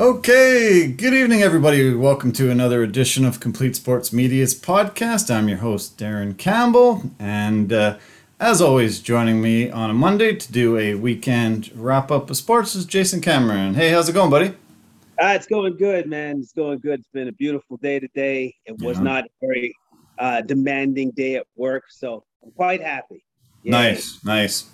Okay, good evening, everybody. Welcome to another edition of Complete Sports Media's podcast. I'm your host, Darren Campbell, and uh, as always, joining me on a Monday to do a weekend wrap up of sports is Jason Cameron. Hey, how's it going, buddy? Uh, it's going good, man. It's going good. It's been a beautiful day today. It was Yeah. not a very uh, demanding day at work, so I'm quite happy. Nice, nice.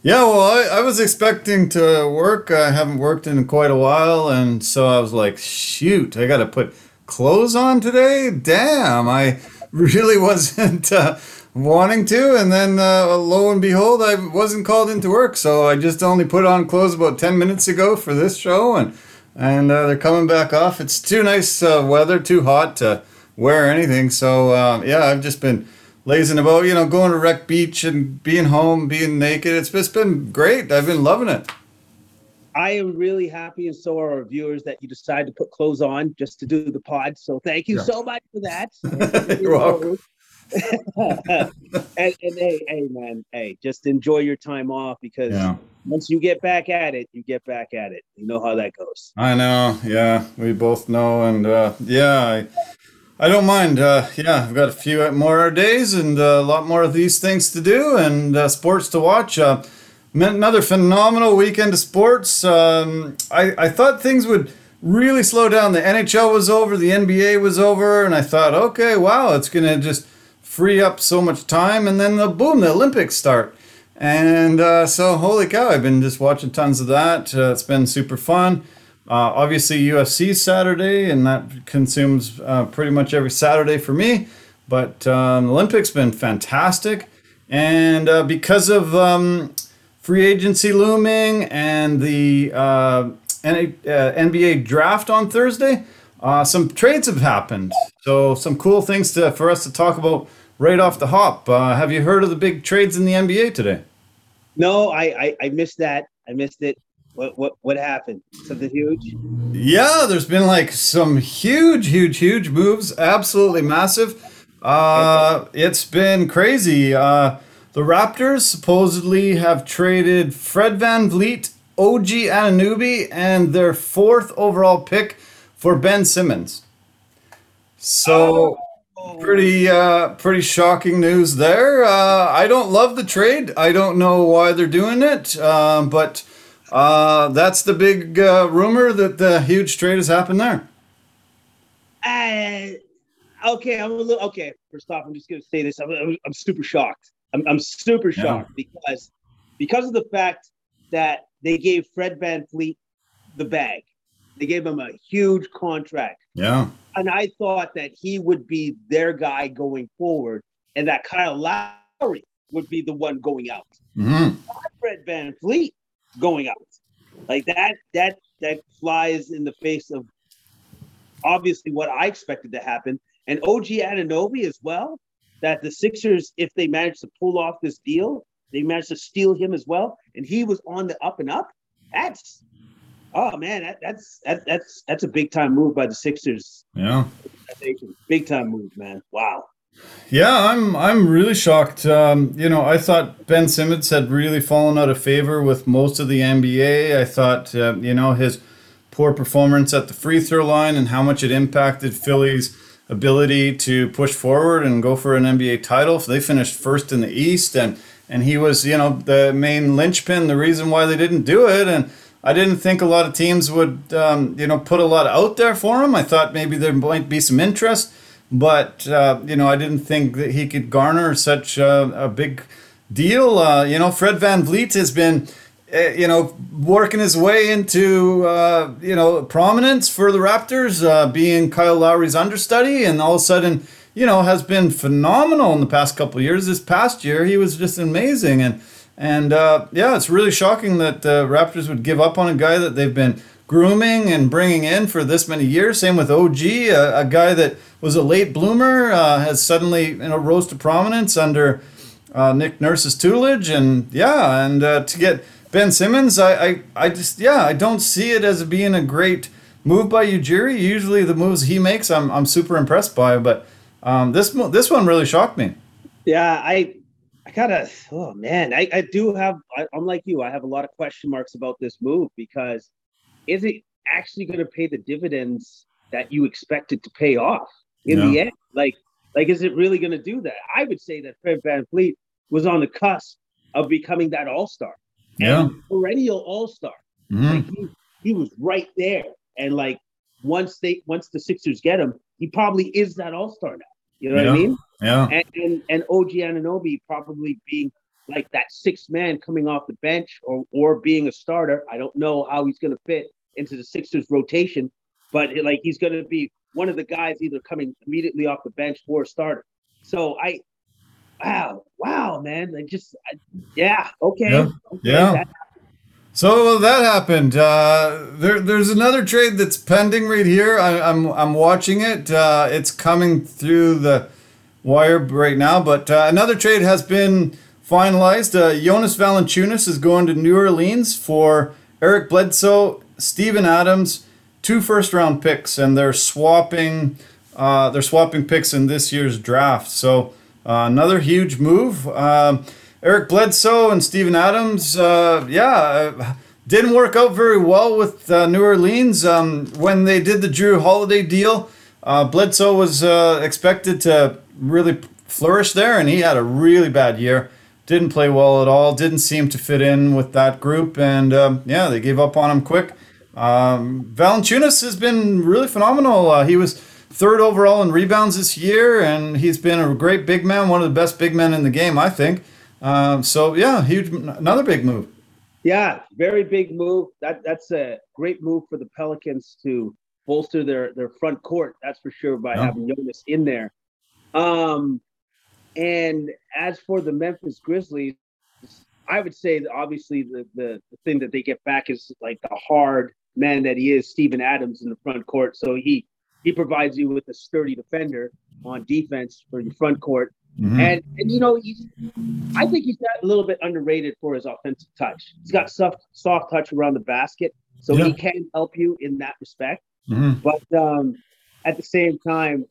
Yeah, well, I, I was expecting to work. I haven't worked in quite a while, and so I was like, shoot, I got to put clothes on today? Damn, I really wasn't uh, wanting to. And then uh, lo and behold, I wasn't called into work, so I just only put on clothes about 10 minutes ago for this show, and, and uh, they're coming back off. It's too nice uh, weather, too hot to wear anything, so uh, yeah, I've just been lazing about, you know, going to Wreck Beach and being home, being naked. It's just been great. I've been loving it. I am really happy, and so are our viewers, that you decided to put clothes on just to do the pod. So thank you Yeah. so much for that. You're welcome. and, and hey, hey, man, hey, just enjoy your time off because Yeah, once you get back at it, you get back at it. You know how that goes. I know. Yeah, we both know, and uh, yeah, I, I don't mind. Uh, yeah, I've got a few more days and a lot more of these things to do and uh, sports to watch. Uh, another phenomenal weekend of sports. Um, I I thought things would really slow down. The NHL was over, the NBA was over, and I thought, okay, wow, it's gonna just free up so much time, and then the boom, the Olympics start. And uh, so, holy cow, I've been just watching tons of that. Uh, it's been super fun. Uh, obviously, UFC Saturday, and that consumes uh, pretty much every Saturday for me. But um, Olympics have been fantastic, and uh, because of um, free agency looming and the uh, N- uh, NBA draft on Thursday, uh, some trades have happened. So some cool things to for us to talk about right off the hop. Have you heard of the big trades in the NBA today? No, I, I, I missed that. I missed it. What, what, what happened? Something huge? Yeah, there's been like some huge, huge, huge moves. Absolutely massive. Uh, it's been crazy. Uh, the Raptors supposedly have traded Fred VanVleet, OG Anunoby, and their fourth overall pick for Ben Simmons. So pretty uh pretty shocking news there uh i don't love the trade i don't know why they're doing it um but uh that's the big uh, rumor that the huge trade has happened there Uh, okay, I'm a little okay. First off, I'm just gonna say this. I'm, I'm, I'm super shocked. I'm, I'm super Yeah. shocked because because of the fact that they gave Fred VanVleet the bag. They gave him a huge contract. yeah And I thought that he would be their guy going forward and that Kyle Lowry would be the one going out. hmm Fred VanVleet going out. Like that, that, that flies in the face of obviously what I expected to happen. And OG Anunoby as well, that the Sixers, if they managed to pull off this deal, they managed to steal him as well. And he was on the up and up. That's oh man, that, that's that, that's that's a big time move by the Sixers. yeah Big time move, man. Wow. Yeah, I'm I'm really shocked. Um, you know, I thought Ben Simmons had really fallen out of favor with most of the NBA. I thought, uh, you know, his poor performance at the free throw line and how much it impacted Philly's ability to push forward and go for an NBA title. They finished first in the East, and and he was, you know, the main linchpin, the reason why they didn't do it. And I didn't think a lot of teams would, um, you know, put a lot out there for him. I thought maybe there might be some interest but uh, you know, I didn't think that he could garner such a, a big deal. Uh, you know, Fred VanVleet has been, uh, you know, working his way into uh, you know prominence for the Raptors, uh, being Kyle Lowry's understudy, and all of a sudden, you know, has been phenomenal in the past couple years. This past year, he was just amazing, and and uh, yeah, it's really shocking that the Raptors would give up on a guy that they've been grooming and bringing in for this many years. Same with OG, a, a guy that was a late bloomer, uh, has suddenly you know rose to prominence under uh, Nick Nurse's tutelage, and yeah, and uh, to get Ben Simmons, I, I I just yeah, I don't see it as being a great move by Ujiri. Usually the moves he makes, I'm I'm super impressed by, but um, this this one really shocked me. Yeah, I I gotta oh man, I, I do have I, I'm like you, I have a lot of question marks about this move because is it actually going to pay the dividends that you expect it to pay off in Yeah. the end? Like, like is it really going to do that? I would say that Fred VanVleet was on the cusp of becoming that all star, Yeah. perennial all star. Mhm. Like he, he was right there, and like once they once the Sixers get him, he probably is that all star now. You know what I mean? Yeah. and, and and OG Anunoby probably being like that sixth man coming off the bench or or being a starter. I don't know how he's going to fit into the Sixers rotation, but like he's going to be one of the guys either coming immediately off the bench or a starter. So I, wow, wow, man, I just I, yeah, okay, Yeah. okay, Yeah. So that happened. Uh, there, there's another trade that's pending right here. I, I'm, I'm watching it. Uh, it's coming through the wire right now. But uh, another trade has been finalized. Uh, Jonas Valanciunas is going to New Orleans for Eric Bledsoe, Steven Adams, two first round picks, and they're swapping. Uh, they're swapping picks in this year's draft. So uh, another huge move. Um, Eric Bledsoe and Steven Adams, uh, yeah, uh, didn't work out very well with uh, New Orleans. Um, when they did the Jrue Holiday deal, uh, Bledsoe was expected to really flourish there, and he had a really bad year. Didn't play well at all. Didn't seem to fit in with that group, and um, yeah, they gave up on him quick. Um, Valanciunas has been really phenomenal. Uh, he was third overall in rebounds this year, and he's been a great big man, one of the best big men in the game, I think. Um, so yeah, huge, another big move. Yeah, very big move. That that's a great move for the Pelicans to bolster their their front court. That's for sure by Yeah. having Jonas in there. Um, and as for the Memphis Grizzlies, I would say that obviously the, the the thing that they get back is like the hard man that he is, Steven Adams in the front court. So he he provides you with a sturdy defender on defense for your front court. Mhm. And and you know, he's I think he's got a little bit underrated for his offensive touch. He's got soft soft touch around the basket, so Yeah. he can help you in that respect. Mhm. But um, at the same time,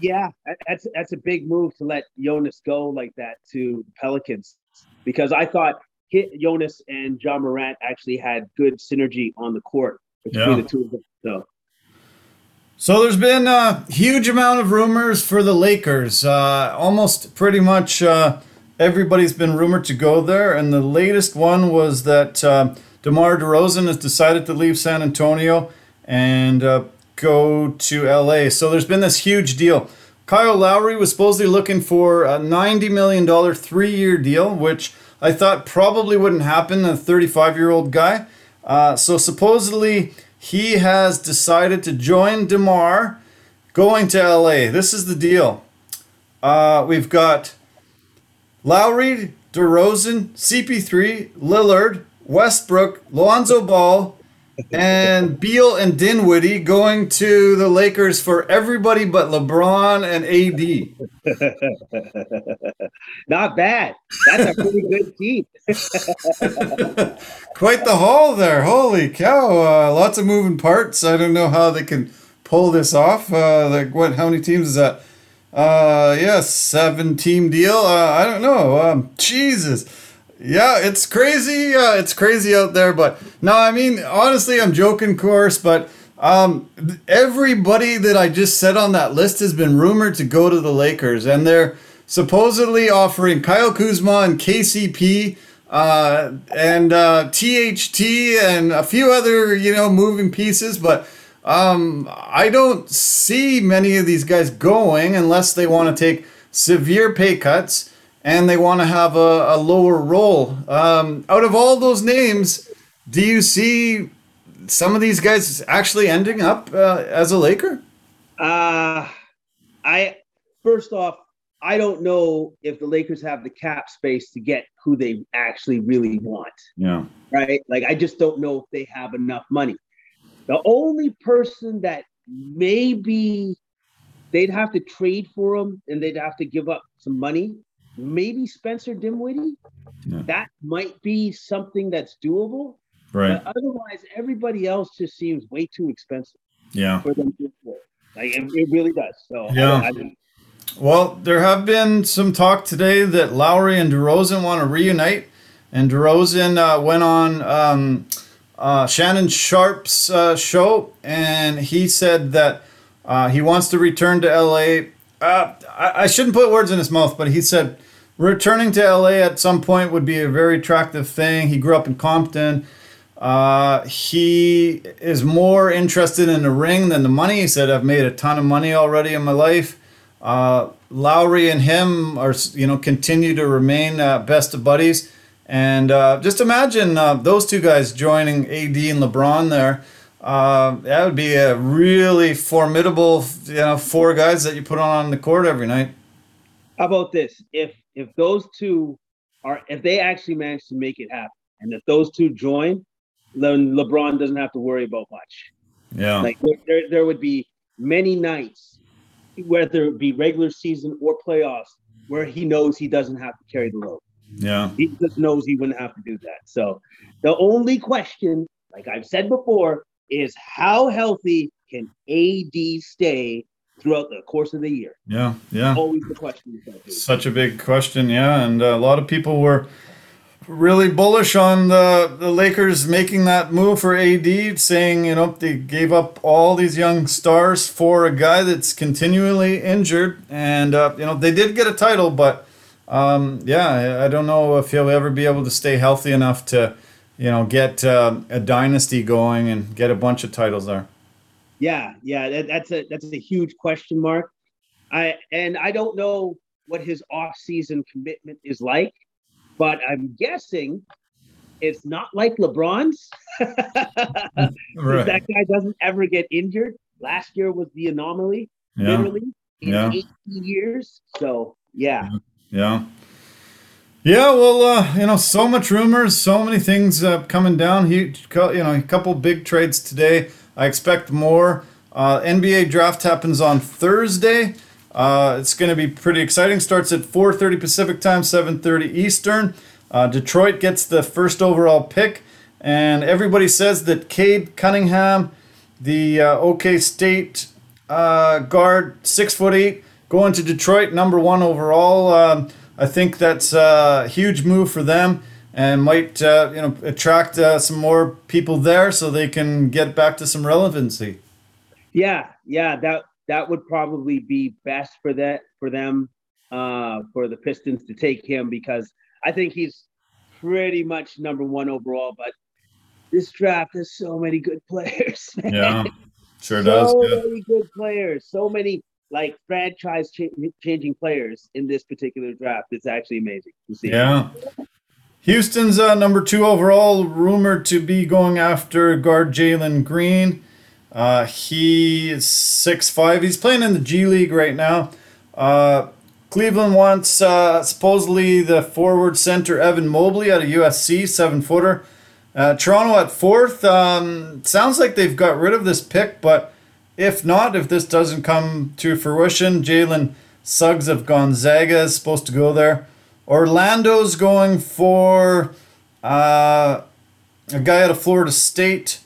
yeah, that's that's a big move to let Jonas go like that to the Pelicans because I thought hit Jonas and Ja Morant actually had good synergy on the court between Yeah. the two of them. So So there's been a huge amount of rumors for the Lakers. Uh, almost pretty much uh, everybody's been rumored to go there, and the latest one was that uh, DeMar DeRozan has decided to leave San Antonio and uh, go to LA. So there's been this huge deal. Kyle Lowry was supposedly looking for a $90 million three year deal, which I thought probably wouldn't happen, a 35 year old guy. Uh, so supposedly he has decided to join DeMar going to LA. This is the deal. Uh, we've got Lowry, DeRozan, CP3, Lillard, Westbrook, Lonzo Ball, and Beal and Dinwiddie going to the Lakers for everybody but LeBron and AD. not bad. That's a pretty good team. Quite the haul there. Holy cow. Uh, lots of moving parts. I don't know how they can pull this off. Uh, like what? How many teams is that? Uh, yeah, seven team deal. Uh, I don't know. Um, Jesus. Yeah, it's crazy. Uh, it's crazy out there. But no, I mean, honestly, I'm joking, of course. But um, everybody that I just said on that list has been rumored to go to the Lakers, and they're supposedly offering Kyle Kuzma and KCP uh, and uh, THT and a few other you know moving pieces, but um, I don't see many of these guys going unless they want to take severe pay cuts and they want to have a, a lower role. Um, out of all those names, do you see some of these guys actually ending up uh, as a Laker? Uh I first off, I don't know if the Lakers have the cap space to get who they actually really want, Yeah. right? Like I just don't know if they have enough money. The only person that maybe they'd have to trade for him and they'd have to give up some money, maybe Spencer Dinwiddie. Yeah. That might be something that's doable. Right. But otherwise, everybody else just seems way too expensive Yeah. for them to afford. Like it, it really does. So Yeah. I, I, Well, there have been some talk today that Lowry and DeRozan want to reunite, and DeRozan uh, went on um, uh, Shannon Sharpe's uh, show, and he said that uh, he wants to return to LA. I, I shouldn't put words in his mouth, but he said returning to LA at some point would be a very attractive thing. He grew up in Compton. Uh, he is more interested in the ring than the money. He said, "I've made a ton of money already in my life." Uh, Lowry and him are, you know, continue to remain uh, best of buddies. And uh, just imagine uh, those two guys joining AD and LeBron there. Uh, that would be a really formidable, you know, four guys that you put on the court every night. How about this? If if those two are, if they actually manage to make it happen, and if those two join, then LeBron doesn't have to worry about much. Yeah. Like there, there, there would be many nights, whether it be regular season or playoffs, where he knows he doesn't have to carry the load. Yeah. He just knows he wouldn't have to do that. So the only question, like I've said before, is how healthy can AD stay throughout the course of the year? Yeah. Yeah. Always the question. with that dude. Such a big question, yeah, and uh, a lot of people were really bullish on the the Lakers making that move for AD, saying you know they gave up all these young stars for a guy that's continually injured, and uh, you know they did get a title, but um, yeah, I don't know if he'll ever be able to stay healthy enough to you know get uh, a dynasty going and get a bunch of titles there. Yeah, yeah, that, that's a that's a huge question mark. I and I don't know what his off-season commitment is like, but I'm guessing it's not like LeBron's. That guy doesn't ever get injured. Last year was the anomaly, Yeah. literally in Yeah. 18 years. So yeah, Yeah. Yeah, well, uh, you know, so much rumors, so many things uh, coming down. Huge, you know, a couple big trades today. I expect more. Uh, NBA draft happens on Thursday. Uh, it's going to be pretty exciting. Starts at 4:30 Pacific time, 7:30 Eastern. Uh, Detroit gets the first overall pick, and everybody says that Cade Cunningham, the uh, OK State guard, six foot eight, going to Detroit, number one overall. Um, I think that's a huge move for them, and might uh, you know attract uh, some more people there, so they can get back to some relevancy. yeah, yeah. That that would probably be best for that for them, uh, for the Pistons to take him because I think he's pretty much number one overall. But this draft has so many good players. man. Yeah, sure so does. So many good players, so many like franchise cha- changing players in this particular draft. It's actually amazing to see. Yeah. Houston's uh, number two overall, rumored to be going after guard Jalen Green. Uh, he is six five. He's playing in the G League right now. Uh, Cleveland wants uh, supposedly the forward center Evan Mobley out of USC, seven footer. Uh, Toronto at fourth. Um, sounds like they've got rid of this pick, but if not, if this doesn't come to fruition, Jalen Suggs of Gonzaga is supposed to go there. Orlando's going for uh, a guy out of Florida State,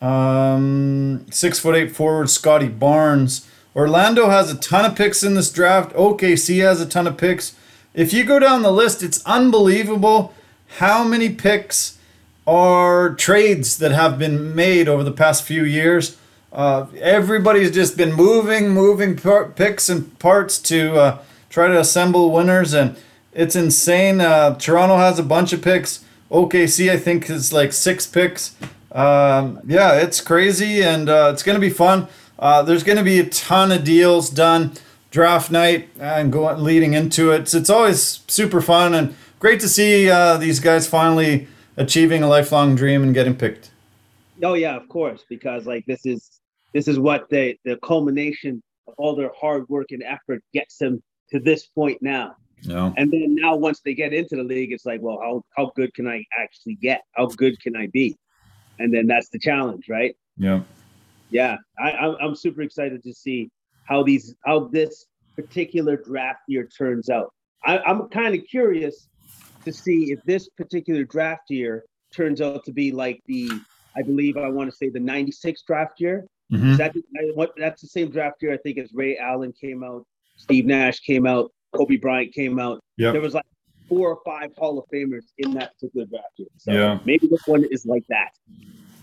um, six foot eight forward Scottie Barnes. Orlando has a ton of picks in this draft. OKC has a ton of picks. If you go down the list, it's unbelievable how many picks are trades that have been made over the past few years. Uh, everybody's just been moving, moving par- picks and parts to uh, try to assemble winners, and it's insane. Uh, Toronto has a bunch of picks. OKC, I think, is like six picks. Um, yeah, it's crazy, and uh, it's going to be fun. Uh, there's going to be a ton of deals done draft night and going leading into it. So it's always super fun and great to see uh, these guys finally achieving a lifelong dream and getting picked. Oh yeah, of course, because like this is this is what they the culmination of all their hard work and effort gets them to this point now. Yeah. And then now once they get into the league, it's like, well, how how good can I actually get? How good can I be? And then that's the challenge, right? Yeah. Yeah, I, I'm I'm super excited to see how these how this particular draft year turns out. I, I'm kind of curious to see if this particular draft year turns out to be like the I believe I want to say the '96 draft year. Mhm. Is that That's the same draft year I think as Ray Allen came out, Steve Nash came out, Kobe Bryant came out. Yep. There was like four or five Hall of Famers in that particular draft year. So Yeah. maybe this one is like that.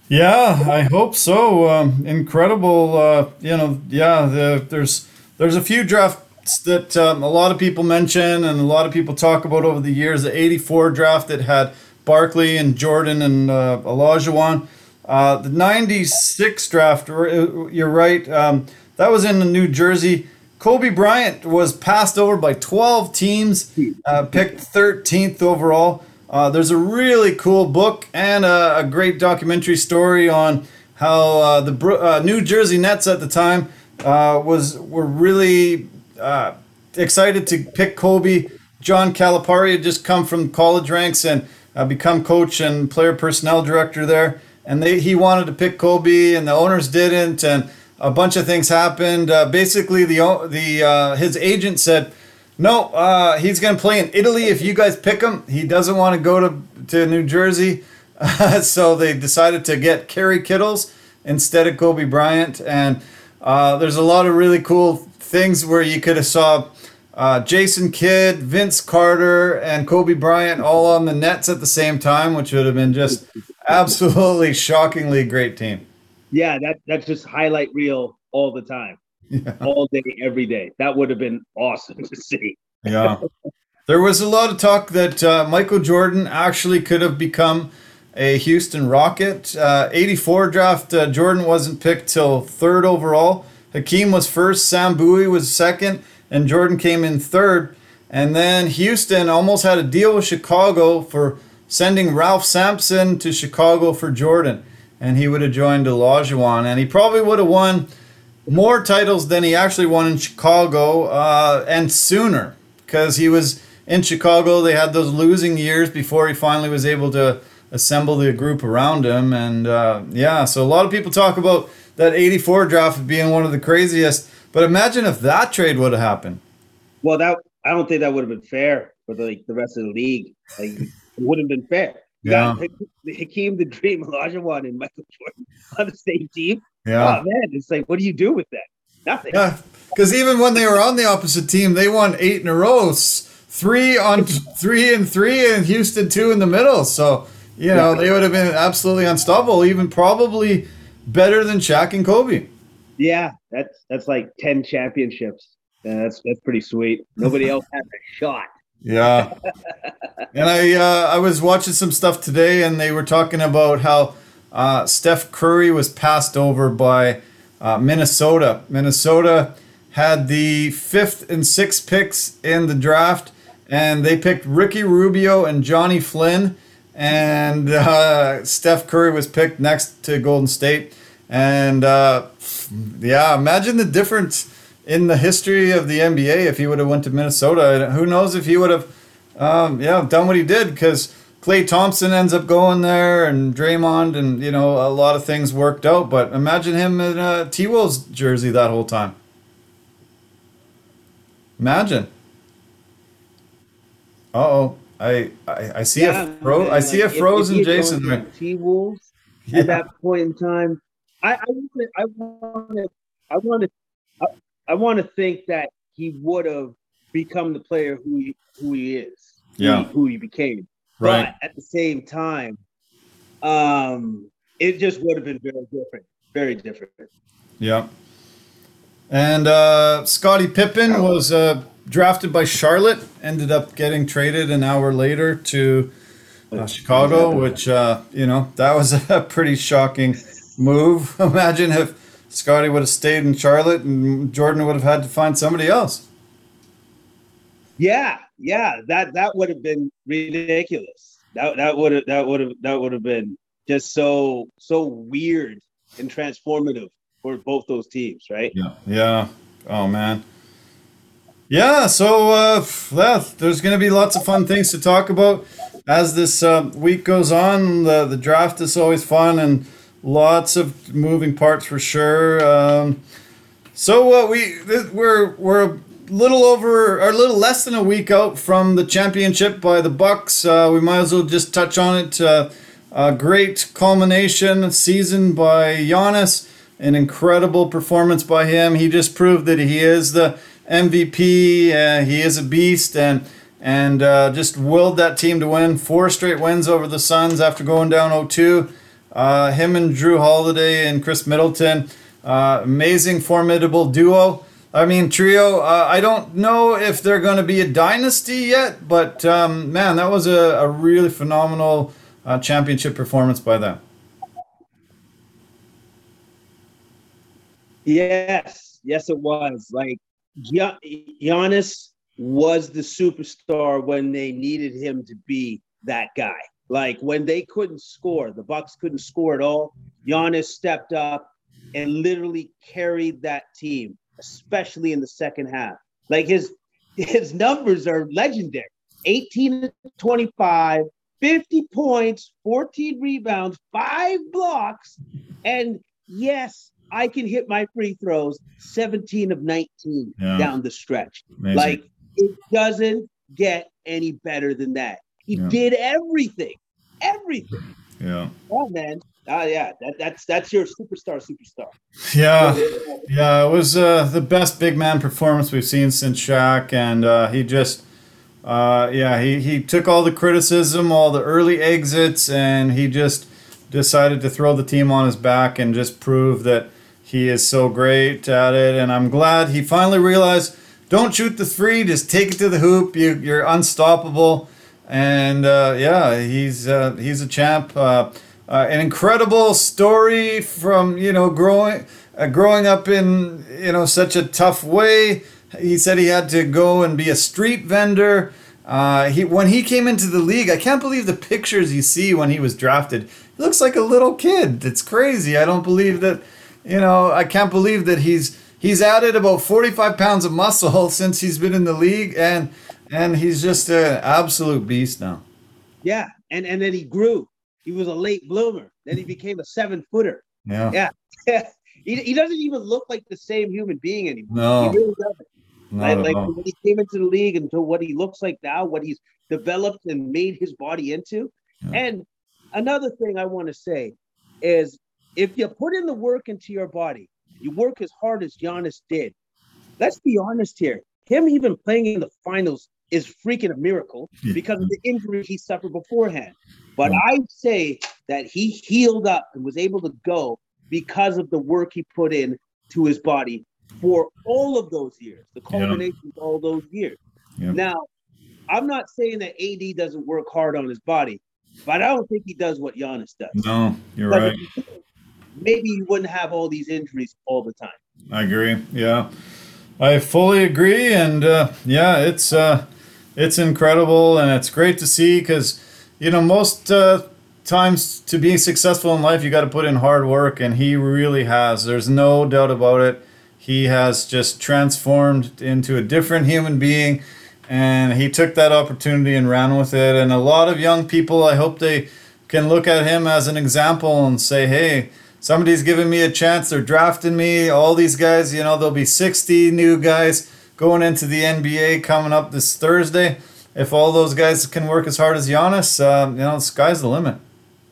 Yeah, I hope so. Um, incredible. Uh, you know, yeah. The, there's there's a few drafts that um, a lot of people mention and a lot of people talk about over the years. The '84 draft that had Barkley and Jordan and uh, Olajuwon. Uh, the '96 draft. You're right. Um, that was in New Jersey. Kobe Bryant was passed over by 12 teams, uh, picked 13th overall. Uh, there's a really cool book and a, a great documentary story on how uh, the uh, New Jersey Nets at the time uh, was were really uh, excited to pick Kobe. John Calipari had just come from college ranks and become coach and player personnel director there, and they he wanted to pick Kobe, and the owners didn't, and a bunch of things happened. basically, the the his agent said no, uh, he's going to play in Italy if you guys pick him. He doesn't want to go to, to New Jersey. Uh, so they decided to get Kerry Kittles instead of Kobe Bryant. And uh, there's a lot of really cool things where you could have saw uh, Jason Kidd, Vince Carter, and Kobe Bryant all on the nets at the same time, which would have been just absolutely shockingly great team. Yeah, that that's just highlight reel all the time yeah. all day, every day. That would have been awesome to see. yeah. There was a lot of talk that uh, Michael Jordan actually could have become a Houston Rocket. Uh, 84 draft, uh, Jordan wasn't picked till third overall. Hakeem was first, Sam Bowie was second, and Jordan came in third. And then Houston almost had a deal with Chicago for sending Ralph Sampson to Chicago for Jordan. And he would have joined Olajuwon. And he probably would have won more titles than he actually won in Chicago uh, and sooner because he was in Chicago. They had those losing years before he finally was able to assemble the group around him. And uh, yeah, so a lot of people talk about that 84 draft being one of the craziest. But imagine if that trade would have happened. Well, that I don't think that would have been fair for the, like the rest of the league. Like, wouldn't have been fair. Yeah. Hakeem the Dream, Olajuwon, and Michael Jordan on the same team. Yeah. Oh, man, it's like, what do you do with that? Nothing. Yeah, because even when they were on the opposite team, they won eight in a row, three on three and three, and Houston two in the middle. So you know they would have been absolutely unstoppable, even probably better than Shaq and Kobe. Yeah, that's that's like ten championships. Yeah, that's that's pretty sweet. Nobody else had a shot. Yeah, and I uh, I was watching some stuff today, and they were talking about how uh, Steph Curry was passed over by uh, Minnesota. Minnesota had the fifth and sixth picks in the draft, and they picked Ricky Rubio and Johnny Flynn. And uh, Steph Curry was picked next to Golden State. And uh, yeah, imagine the difference in the history of the NBA if he would have went to Minnesota. Who knows if he would have, um, yeah, done what he did because Klay Thompson ends up going there, and Draymond, and you know a lot of things worked out. But imagine him in a T Wolves jersey that whole time. Imagine. Uh oh, I, I I see yeah, a fro- man, I see like a frozen Jason there. T Wolves yeah. at that point in time. I I want to I want to I want to I, want to think that he would have become the player who he who he is. Yeah, who he, who he became Right. But at the same time, um, it just would have been very different. Very different. Yeah. And uh, Scottie Pippen was uh, drafted by Charlotte, ended up getting traded an hour later to uh, Chicago, which, uh, you know, that was a pretty shocking move. Imagine if Scottie would have stayed in Charlotte and Jordan would have had to find somebody else. Yeah, yeah, that that would have been ridiculous. That that would have that would have that would have been just so so weird and transformative for both those teams, right? Yeah. Yeah. Oh man. Yeah, so uh, yeah, there's going to be lots of fun things to talk about as this uh, week goes on. The the draft is always fun and lots of moving parts for sure. Um, so uh, we we're we're a little over or a little less than a week out from the championship by the Bucks. Uh, we might as well just touch on it. Uh, a great culmination season by Giannis, an incredible performance by him. He just proved that he is the MVP. Uh, he is a beast and and uh, just willed that team to win four straight wins over the Suns after going down 0-2. Uh, him and Jrue Holiday and Khris Middleton, uh, amazing, formidable duo. I mean, trio. Uh, I don't know if they're going to be a dynasty yet, but um, man, that was a, a really phenomenal uh, championship performance by them. Yes, yes, it was. Like Gian- Giannis was the superstar when they needed him to be that guy. Like when they couldn't score, the Bucks couldn't score at all. Giannis stepped up and literally carried that team, especially in the second half. Like his his numbers are legendary. 18 to 25, 50 points, 14 rebounds, five blocks, and yes, I can hit my free throws 17 of 19 Yeah. down the stretch. Amazing. Like it doesn't get any better than that. He Yeah. did everything, everything. yeah, Oh man, oh yeah, that, that's that's your superstar, superstar. yeah. Yeah, it was uh, the best big man performance we've seen since Shaq, and uh, he just, uh, yeah, he, he took all the criticism, all the early exits, and he just decided to throw the team on his back and just prove that he is so great at it. And I'm glad he finally realized, don't shoot the three, just take it to the hoop. You, you're unstoppable. And uh, yeah, he's uh, he's a champ. Uh, uh, an incredible story from you know growing uh, growing up in you know such a tough way. He said he had to go and be a street vendor. Uh, he when he came into the league, I can't believe the pictures you see when he was drafted. He looks like a little kid. It's crazy. I don't believe that. You know, I can't believe that he's he's added about 45 pounds of muscle since he's been in the league, and and he's just an absolute beast now. Yeah, and and then he grew. He was a late bloomer. Then he became a seven footer. Yeah. Yeah. he, he doesn't even look like the same human being anymore. No, He really doesn't. not Like, like when he came into the league and to what he looks like now, what he's developed and made his body into. Yeah. And another thing I want to say is if you put in the work into your body, you work as hard as Giannis did. Let's be honest here. Him even playing in the finals is freaking a miracle because of the injury he suffered beforehand. But I'd say that he healed up and was able to go because of the work he put in to his body for all of those years, the culmination of all those years. Yeah. Now, I'm not saying that AD doesn't work hard on his body, but I don't think he does what Giannis does. No, you're But right. he Maybe he wouldn't have all these injuries all the time. I agree. Yeah, I fully agree, and uh, yeah, it's uh, it's incredible, and it's great to see because you know most uh, times to be successful in life, you got to put in hard work, and he really has. There's no doubt about it. He has just transformed into a different human being, and he took that opportunity and ran with it. And a lot of young people, I hope they can look at him as an example and say, hey, somebody's giving me a chance. They're drafting me. All these guys, you know, there'll be 60 new guys going into the NBA coming up this Thursday. If all those guys can work as hard as Giannis, um, you know, the sky's the limit.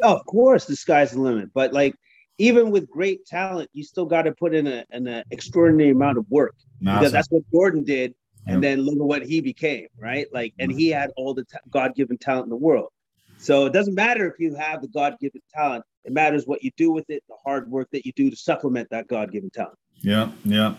Of course, the sky's the limit. But like, even with great talent, you still got to put in a, an uh, extraordinary amount of work because that's what Jordan did. And Yep. then look at what he became, right? Like, and he had all the ta- God-given talent in the world. So it doesn't matter if you have the God-given talent. It matters what you do with it, the hard work that you do to supplement that God-given talent. Yeah, yeah.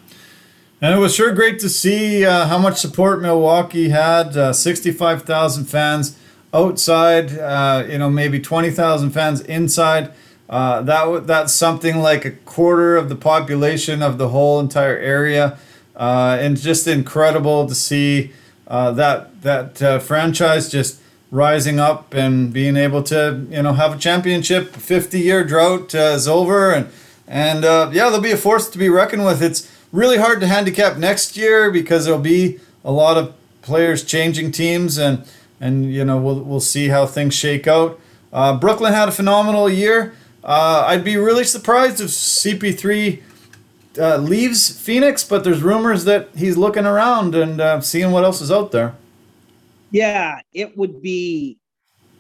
And it was sure great to see uh, how much support Milwaukee had. Uh, 65,000 fans outside, uh, you know, maybe 20,000 fans inside. Uh, that w- That's something like a quarter of the population of the whole entire area. Uh, and just incredible to see uh, that, that franchise just rising up and being able to, you know, have a championship. 50 year drought is over. And, and yeah, they'll be a force to be reckoned with. It's really hard to handicap next year because there'll be a lot of players changing teams and and you know we'll we'll see how things shake out. Uh, Brooklyn had a phenomenal year. Uh, I'd be really surprised if CP3 uh, leaves Phoenix, but there's rumors that he's looking around and uh, seeing what else is out there. Yeah, it would be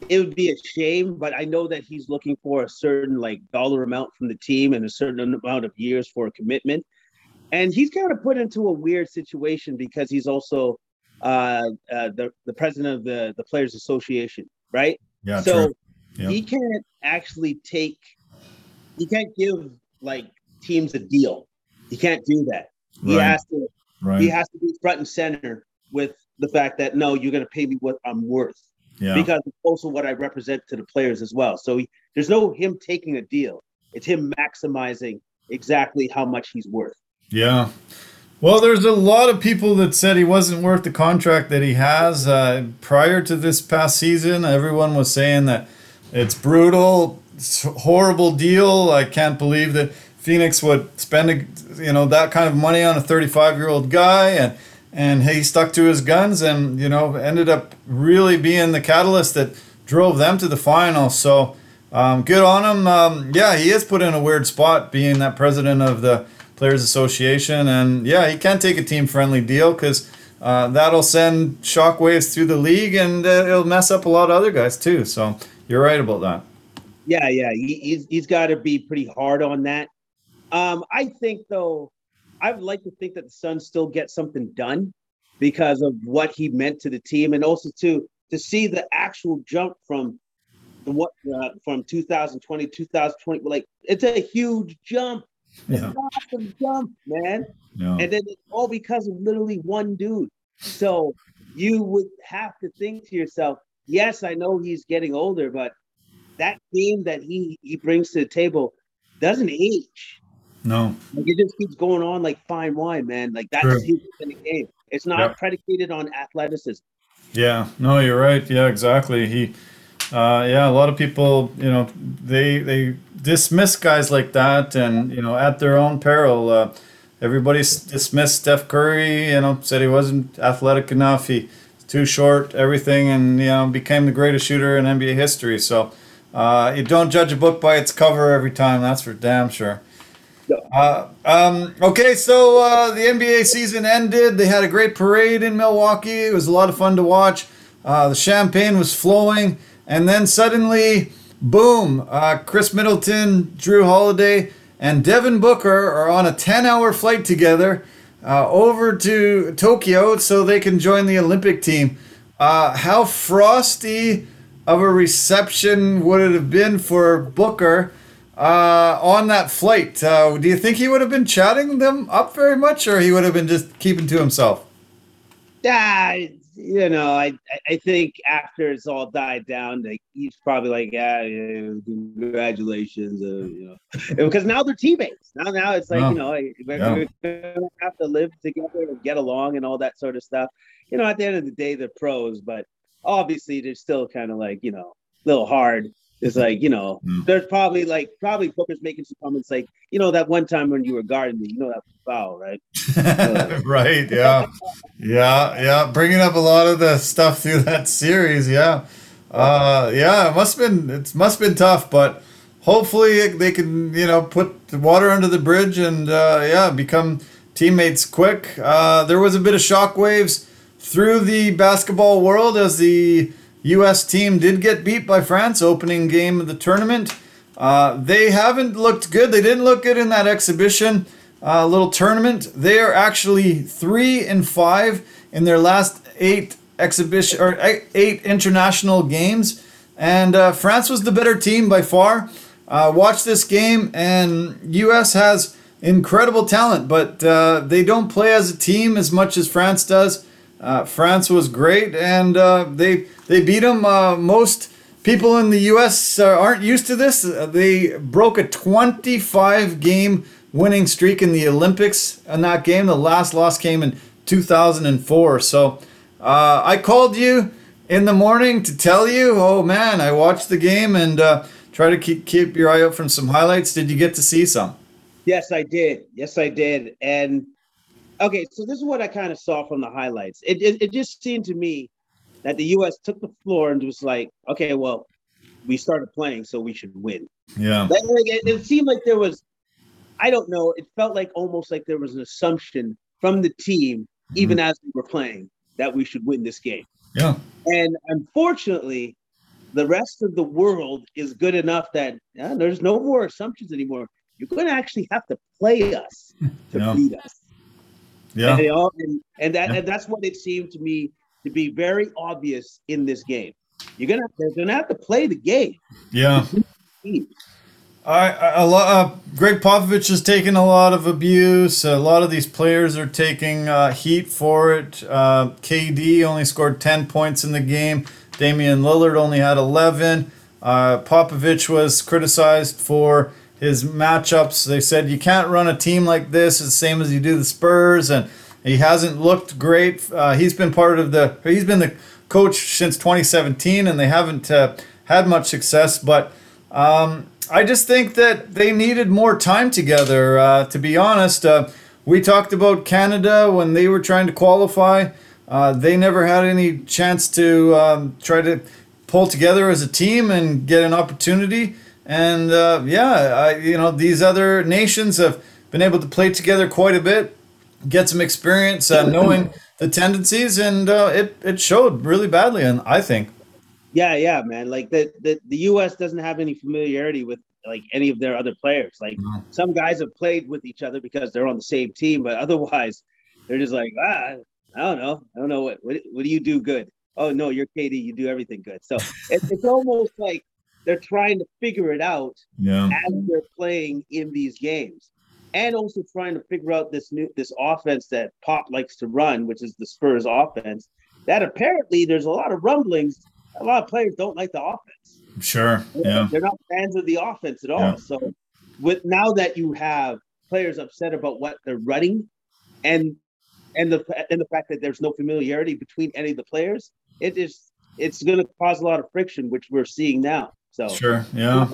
it would be a shame, but I know that he's looking for a certain like dollar amount from the team and a certain amount of years for a commitment. And he's kind of put into a weird situation because he's also uh, uh, the the president of the the Players Association, right? Yeah, so. Yeah. he can't actually take he can't give like teams a deal. He can't do that. He Right. has to Right. he has to be front and center with the fact that no, you're going to pay me what I'm worth yeah. because it's also what I represent to the players as well. So he, there's no him taking a deal. It's him maximizing exactly how much he's worth. Yeah. Well, there's a lot of people that said he wasn't worth the contract that he has. Uh, prior to this past season, everyone was saying that it's brutal, it's horrible deal. I can't believe that Phoenix would spend, you know, that kind of money on a 35 year old guy, and and he stuck to his guns, and you know, ended up really being the catalyst that drove them to the final. So. Um, good on him. Um, yeah, he is put in a weird spot being that president of the Players Association, and yeah, he can't take a team-friendly deal because uh, that'll send shockwaves through the league, and uh, it'll mess up a lot of other guys too. So you're right about that. Yeah, yeah, he, he's he's got to be pretty hard on that. Um, I think though, I would like to think that the Suns still get something done because of what he meant to the team, and also to to see the actual jump from what uh, from 2020 2020 like it's a huge jump Yeah, awesome jump man. Yeah, and then it's all because of literally one dude. So you would have to think to yourself yes i know he's getting older but that game that he he brings to the table doesn't age. No, like it just keeps going on like fine wine man. Like that's huge in the game. It's not Yep. predicated on athleticism. Yeah, no, you're right. Yeah, exactly. He, uh, yeah, a lot of people, you know, they they dismiss guys like that, and you know, at their own peril. Uh, everybody dismissed Steph Curry. You know, said he wasn't athletic enough. He too short, everything, and you know, became the greatest shooter in NBA history. So, uh, you don't judge a book by its cover every time. That's for damn sure. Uh, um, okay, so uh, the NBA season ended. They had a great parade in Milwaukee. It was a lot of fun to watch. Uh, the champagne was flowing, and then suddenly, boom! Uh, Khris Middleton, Jrue Holiday, and Devin Booker are on a 10-hour flight together uh, over to Tokyo so they can join the Olympic team. Uh, how frosty of a reception would it have been for Booker? uh, on that flight. Uh, do you think he would have been chatting them up very much, or he would have been just keeping to himself? Yeah, you know, I I- think after it's all died down, like he's probably like, yeah, yeah congratulations, uh, you know, because now they're teammates. Now, now it's like Yeah. you know, Yeah. have to live together and get along and all that sort of stuff. You know, at the end of the day, they're pros, but obviously they're still kind of like you know, a little hard. It's like you know, Mm. there's probably like probably Booker's making some comments like, you know, that one time when you were guarding me, you know that was foul, right? right. Yeah. Yeah. Yeah. Bringing up a lot of the stuff through that series. Yeah. Uh, yeah. It must have been. It must have been tough, but hopefully they can, you know, put the water under the bridge and uh, yeah, become teammates quick. Uh, there was a bit of shockwaves through the basketball world as the U.S. team did get beat by France opening game of the tournament. Uh, they haven't looked good. They didn't look good in that exhibition uh, little tournament. They are actually three and five in their last eight exhibition or eight, international games, and uh, France was the better team by far. Uh, watch this game, and U.S. has incredible talent, but uh, they don't play as a team as much as France does. Uh, France was great, and uh, they they beat them. Uh, most people in the U.S. Uh, aren't used to this. Uh, they broke a 25 game winning streak in the Olympics in that game. The last loss came in 2004. So uh, I called you in the morning to tell you, oh man, I watched the game and try to keep keep your eye out for some highlights. Did you get to see some? Yes, I did. Yes, I did. And okay, so this is what I kind of saw from the highlights. It, it it just seemed to me that the U.S. took the floor and was like, okay, well, we started playing, so we should win. Yeah. Like, like, it, it seemed like there was, I don't know, it felt like almost like there was an assumption from the team, even as we were playing, that we should win this game. Yeah. And unfortunately, the rest of the world is good enough that uh, there's no more assumptions anymore. You're going to actually have to play us to Yeah. beat us. Yeah. And, all, and, and that Yeah. and that's what it seemed to me to be very obvious in this game. You're gonna they're gonna have to play the game. Yeah. I, a lot. Uh, Gregg Popovich is taking a lot of abuse. A lot of these players are taking uh, heat for it. Uh, KD only scored ten points in the game. Damian Lillard only had eleven. Uh, Popovich was criticized for his matchups. They said you can't run a team like this the same as you do the Spurs, and he hasn't looked great. Uh, he's been part of the. He's been the coach since 2017, and they haven't uh, had much success. But um, I just think that they needed more time together. Uh, to be honest, uh, we talked about Canada when they were trying to qualify. Uh, they never had any chance to um, try to pull together as a team and get an opportunity. And uh, yeah, I, you know, these other nations have been able to play together quite a bit, get some experience uh, knowing the tendencies, and uh, it it showed really badly. And I think. Yeah, yeah, man. Like the, the the U.S. doesn't have any familiarity with like any of their other players. Like no. some guys have played with each other because they're on the same team, but otherwise, they're just like, ah, I don't know, I don't know what what, what do you do good? Oh no, you're KD, you do everything good. So it, it's almost like they're trying to figure it out yeah. as they're playing in these games, and also trying to figure out this new this offense that Pop likes to run, which is the Spurs offense. That apparently there's a lot of rumblings a lot of players don't like the offense. Sure. Yeah. They're not fans of the offense at all. Yeah. So with now that you have players upset about what they're running and and the and the fact that there's no familiarity between any of the players, it is it's going to cause a lot of friction, which we're seeing now. So sure, yeah.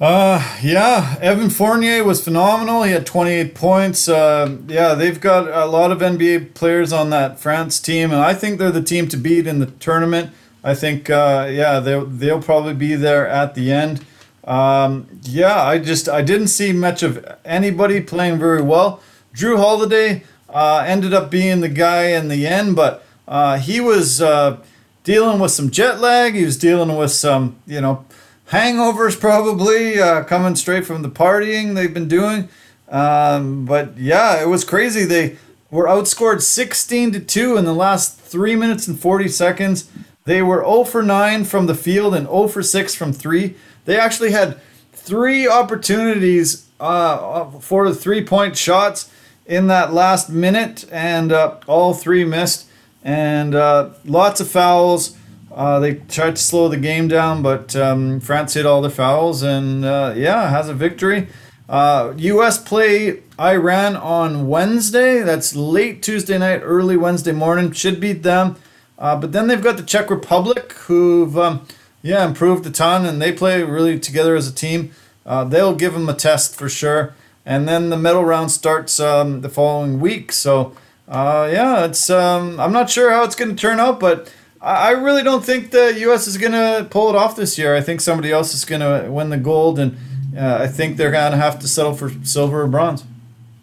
Uh, yeah, Evan Fournier was phenomenal. He had 28 points. Uh, yeah, they've got a lot of NBA players on that France team, and I think they're the team to beat in the tournament. I think, uh, yeah, they'll, they'll probably be there at the end. Um, yeah, I just I didn't see much of anybody playing very well. Jrue Holiday uh, ended up being the guy in the end, but uh, he was uh, dealing with some jet lag. He was dealing with some, you know, hangovers probably uh, coming straight from the partying they've been doing. Um, but yeah, it was crazy. They were outscored 16 to 2 in the last 3 minutes and 40 seconds. They were 0 for 9 from the field and 0 for 6 from 3. They actually had three opportunities uh, for the three point shots in that last minute, and uh, all three missed. And uh, lots of fouls. Uh, they tried to slow the game down, but um, France hit all the fouls and uh, yeah, has a victory. Uh, U.S. play Iran on Wednesday. That's late Tuesday night, early Wednesday morning. Should beat them. Uh, but then they've got the Czech Republic, who've um, yeah improved a ton, and they play really together as a team. Uh, they'll give them a test for sure. And then the medal round starts um, the following week. So uh, yeah, it's um, I'm not sure how it's going to turn out, but I really don't think the U.S. is going to pull it off this year. I think somebody else is going to win the gold, and uh, I think they're going to have to settle for silver or bronze.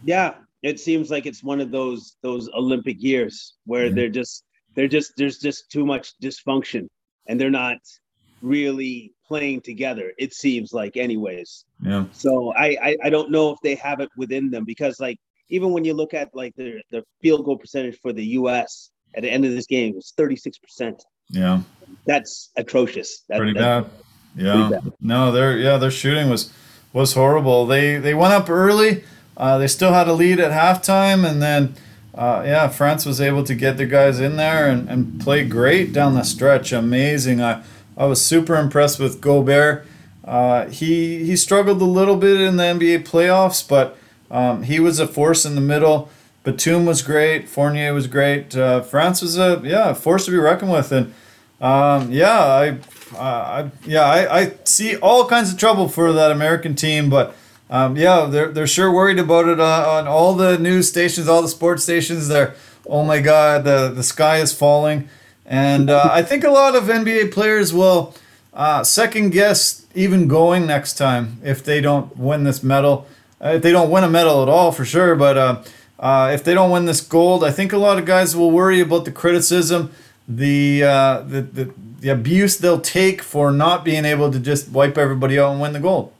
Yeah, it seems like it's one of those those Olympic years where mm-hmm. they're just they're just there's just too much dysfunction, and they're not really playing together. It seems like, anyways. Yeah. So I, I I don't know if they have it within them because like even when you look at like the the field goal percentage for the U.S at the end of this game was 36%. Yeah. That's atrocious. That, pretty bad. Yeah. Pretty bad. No, their yeah, their shooting was was horrible. They they went up early. Uh, they still had a lead at halftime, and then uh, yeah, France was able to get their guys in there and, and play great down the stretch. Amazing. I I was super impressed with Gobert. Uh, he he struggled a little bit in the NBA playoffs, but um, he was a force in the middle. Batum was great. Fournier was great. Uh, France was a yeah force to be reckoned with, and um, yeah, I, I yeah I, I see all kinds of trouble for that American team, but um, yeah, they're they're sure worried about it uh, on all the news stations, all the sports stations. They're oh my god, the the sky is falling, and uh, I think a lot of NBA players will uh, second guess even going next time if they don't win this medal. Uh, if they don't win a medal at all, for sure, but uh, uh, if they don't win this gold, I think a lot of guys will worry about the criticism, the, uh, the, the, the abuse they'll take for not being able to just wipe everybody out and win the gold.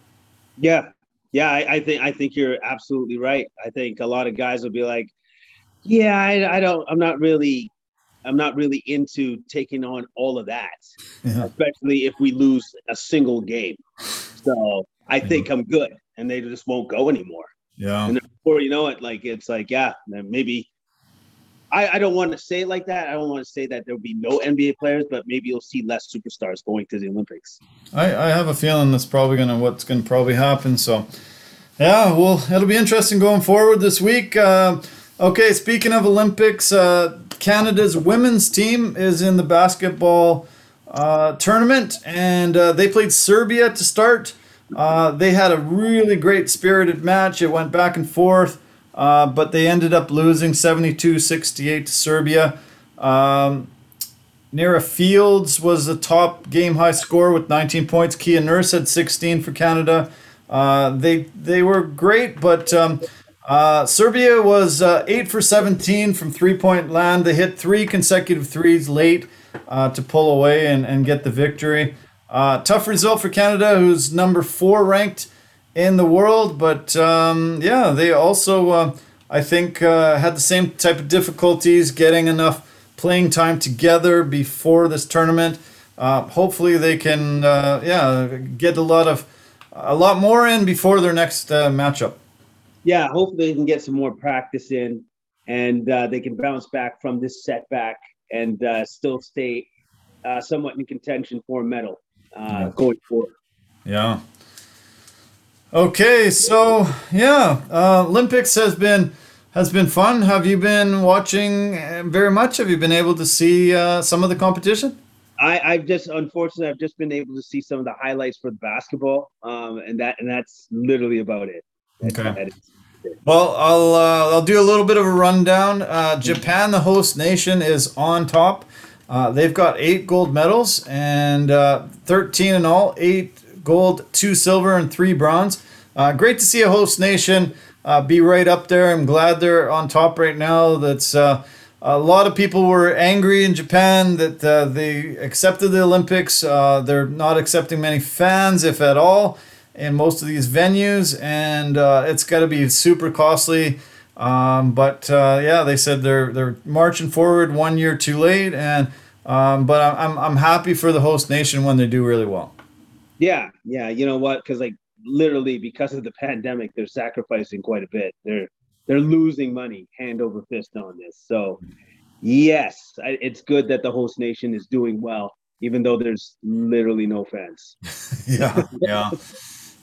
Yeah, yeah, I, I think I think you're absolutely right. I think a lot of guys will be like, "Yeah, I, I don't, I'm not really, I'm not really into taking on all of that, yeah. especially if we lose a single game." So I think I'm good, and they just won't go anymore. Yeah. And then before you know it, like it's like, yeah, maybe I, I don't want to say it like that. I don't want to say that there'll be no NBA players, but maybe you'll see less superstars going to the Olympics. I, I have a feeling that's probably gonna what's gonna probably happen. So yeah, well, it'll be interesting going forward this week. Uh, okay, speaking of Olympics, uh, Canada's women's team is in the basketball uh, tournament, and uh, they played Serbia to start. Uh, they had a really great spirited match. It went back and forth, uh, but they ended up losing 72 68 to Serbia. Um, Nirra Fields was the top game high scorer with 19 points. Kia Nurse had 16 for Canada. Uh, they they were great, but um, uh, Serbia was uh, 8 for 17 from three point land. They hit three consecutive threes late uh, to pull away and, and get the victory. Uh, tough result for Canada, who's number four ranked in the world. But um, yeah, they also, uh, I think, uh, had the same type of difficulties getting enough playing time together before this tournament. Uh, hopefully, they can, uh, yeah, get a lot of, a lot more in before their next uh, matchup. Yeah, hopefully they can get some more practice in, and they can bounce back from this setback and still stay uh, somewhat in contention for a medal uh, going forward. Yeah. Okay, so yeah, uh, Olympics has been has been fun. Have you been watching uh, very much? Have you been able to see uh, some of the competition? I, I've just unfortunately I've just been able to see some of the highlights for the basketball, um, and that and that's literally about it. That's Okay. that Well, I'll uh, I'll do a little bit of a rundown. Uh, Japan, the host nation, is on top. Uh, they've got eight gold medals and uh, thirteen in all. Eight gold, two silver, and three bronze. Uh, great to see a host nation uh, be right up there. I'm glad they're on top right now. That's uh, a lot of people were angry in Japan that uh, they accepted the Olympics. They're not accepting many fans, if at all in most of these venues, and it's got to be super costly. Um, but uh, yeah, they said they're they're marching forward one year too late, and um, but I'm, I'm I'm happy for the host nation when they do really well. Yeah, yeah. You know what? Because like literally because of the pandemic, they're sacrificing quite a bit. They're they're losing money hand over fist on this. So yes, I- it's good that the host nation is doing well, even though there's literally no fans. yeah, yeah.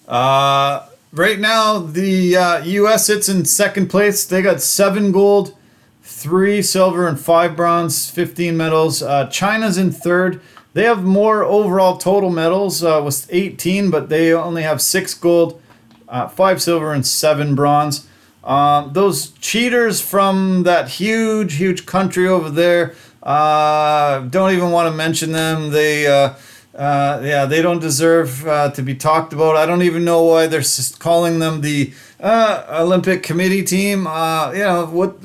Uh, right now, the uh, U.S. sits in second place. They got seven gold, three silver, and five bronze, 15 medals. Uh, China's in third. They have more overall total medals uh, with 18, but they only have six gold, uh, five silver, and seven bronze. Um, those cheaters from that huge, huge country over there, uh, don't even want to mention them. They, uh, yeah, they don't deserve uh, to be talked about. I don't even know why they're calling them the uh, Olympic Committee team. Uh, you know, what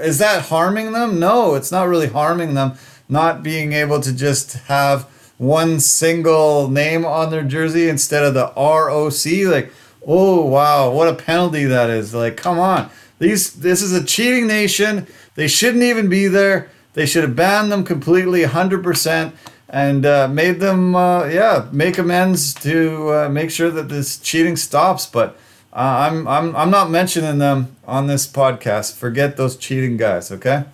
is that harming them? No, it's not really harming them. Not being able to just have one single name on their jersey instead of the ROC, like, oh wow, what a penalty that is! Like, come on, these this is a cheating nation. They shouldn't even be there. They should have banned them completely, hundred percent and uh, made them uh, yeah make amends to uh, make sure that this cheating stops but uh, I'm, I'm i'm not mentioning them on this podcast forget those cheating guys okay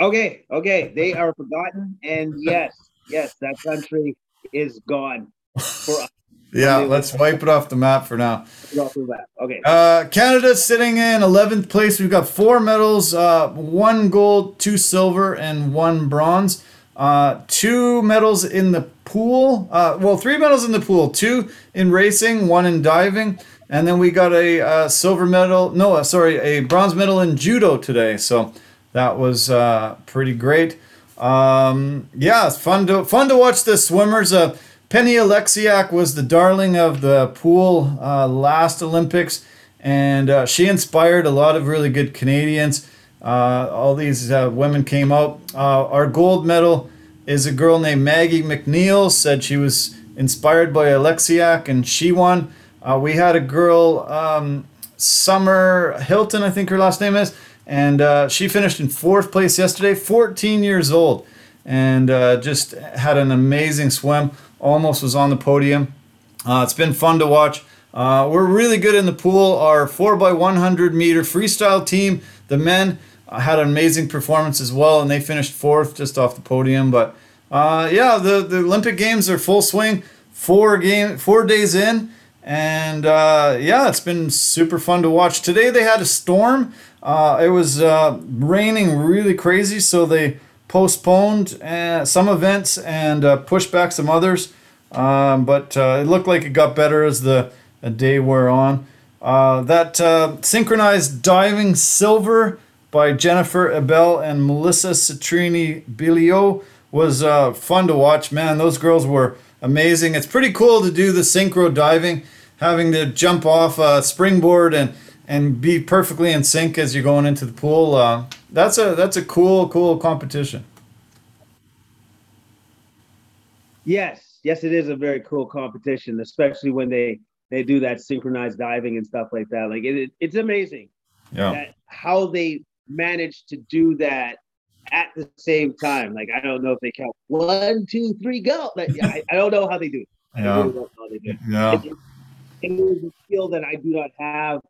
Okay, okay, they are forgotten, and yes, yes, that country is gone for us. yeah let's wipe it off the map for now Off the map. Okay. Uh, Canada's sitting in 11th place. We've got four medals, uh, one gold, two silver, and one bronze. Uh, two medals in the pool. Uh, well, three medals in the pool. Two in racing, one in diving, and then we got a uh, silver medal. No, uh, sorry, a bronze medal in judo today. So that was uh, pretty great. Um, yeah, it's fun to fun to watch the swimmers. Uh, Penny Oleksiak was the darling of the pool uh, last Olympics, and uh, she inspired a lot of really good Canadians. Uh, all these uh, women came out. Uh, our gold medal is a girl named Maggie Mac Neil. Said she was inspired by Oleksiak, and she won. Uh, we had a girl, um, Summer Hilton, I think her last name is, and uh, she finished in fourth place yesterday. 14 years old, and uh, just had an amazing swim. Almost was on the podium. It's been fun to watch. We're really good in the pool. Our 4x100 meter freestyle team, the men, uh, had an amazing performance as well, and they finished fourth just off the podium. But uh, yeah, the, the Olympic Games are full swing. Four game, four days in, and uh, yeah, it's been super fun to watch. Today they had a storm. Uh, it was uh, raining really crazy, so they postponed uh, some events and pushed back some others. Um, but it looked like it got better as the day wore on. Uh, that uh, synchronized diving silver by Jennifer Abel and Melissa Citrini Beaulieu was uh, fun to watch. Man, those girls were amazing. It's pretty cool to do the synchro diving, having to jump off a springboard and and be perfectly in sync as you're going into the pool. Uh, that's a that's a cool cool competition. Yes, yes, it is a very cool competition, especially when they they do that synchronized diving and stuff like that. Like it, it it's amazing. Yeah. how they manage to do that at the same time. Like I don't know if they count one, two, three, go. Like I, I don't know how they do it. Yeah. Really they do. Yeah. It, it is a skill that I do not have.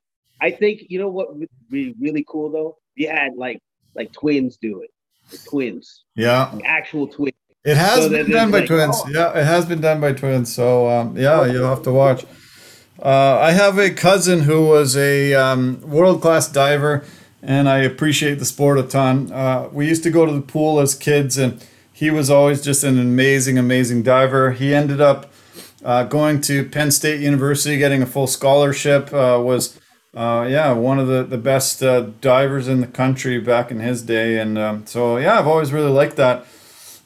I think you know what would be really cool though. We had like like twins do it. The twins. Yeah. The actual twins. It has so been done by like, twins. Oh. Yeah, it has been done by twins. So um, yeah, you'll have to watch. Uh, I have a cousin who was a um, world class diver, and I appreciate the sport a ton. Uh, we used to go to the pool as kids, and he was always just an amazing, amazing diver. He ended up uh, going to Penn State University, getting a full scholarship. Uh, was uh, yeah, one of the the best uh, divers in the country back in his day, and um, so yeah, I've always really liked that.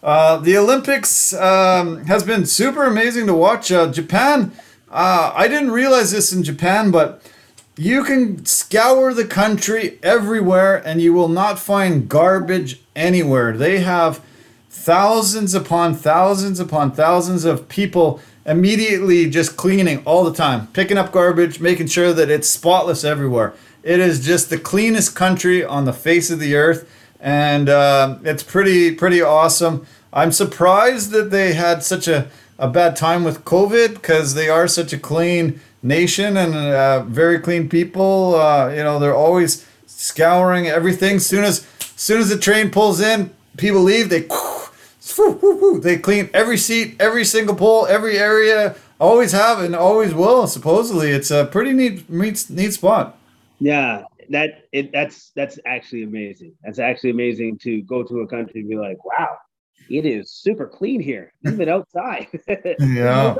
the Olympics um, has been super amazing to watch. Japan uh, I didn't realize this in Japan, but you can scour the country everywhere and you will not find garbage anywhere. They have thousands upon thousands upon thousands of people immediately just cleaning all the time, picking up garbage, making sure that it's spotless everywhere. It is just the cleanest country on the face of the earth, and uh, it's pretty pretty awesome. I'm surprised that they had such a a bad time with COVID because they are such a clean nation and uh, very clean people. Uh, you know, they're always scouring everything. Soon as soon as the train pulls in, people leave. They they clean every seat, every single pole, every area. Always have and always will. Supposedly, it's a pretty neat neat, neat spot. Yeah, that it that's that's actually amazing. That's actually amazing to go to a country and be like, wow, it is super clean here, even outside. yeah.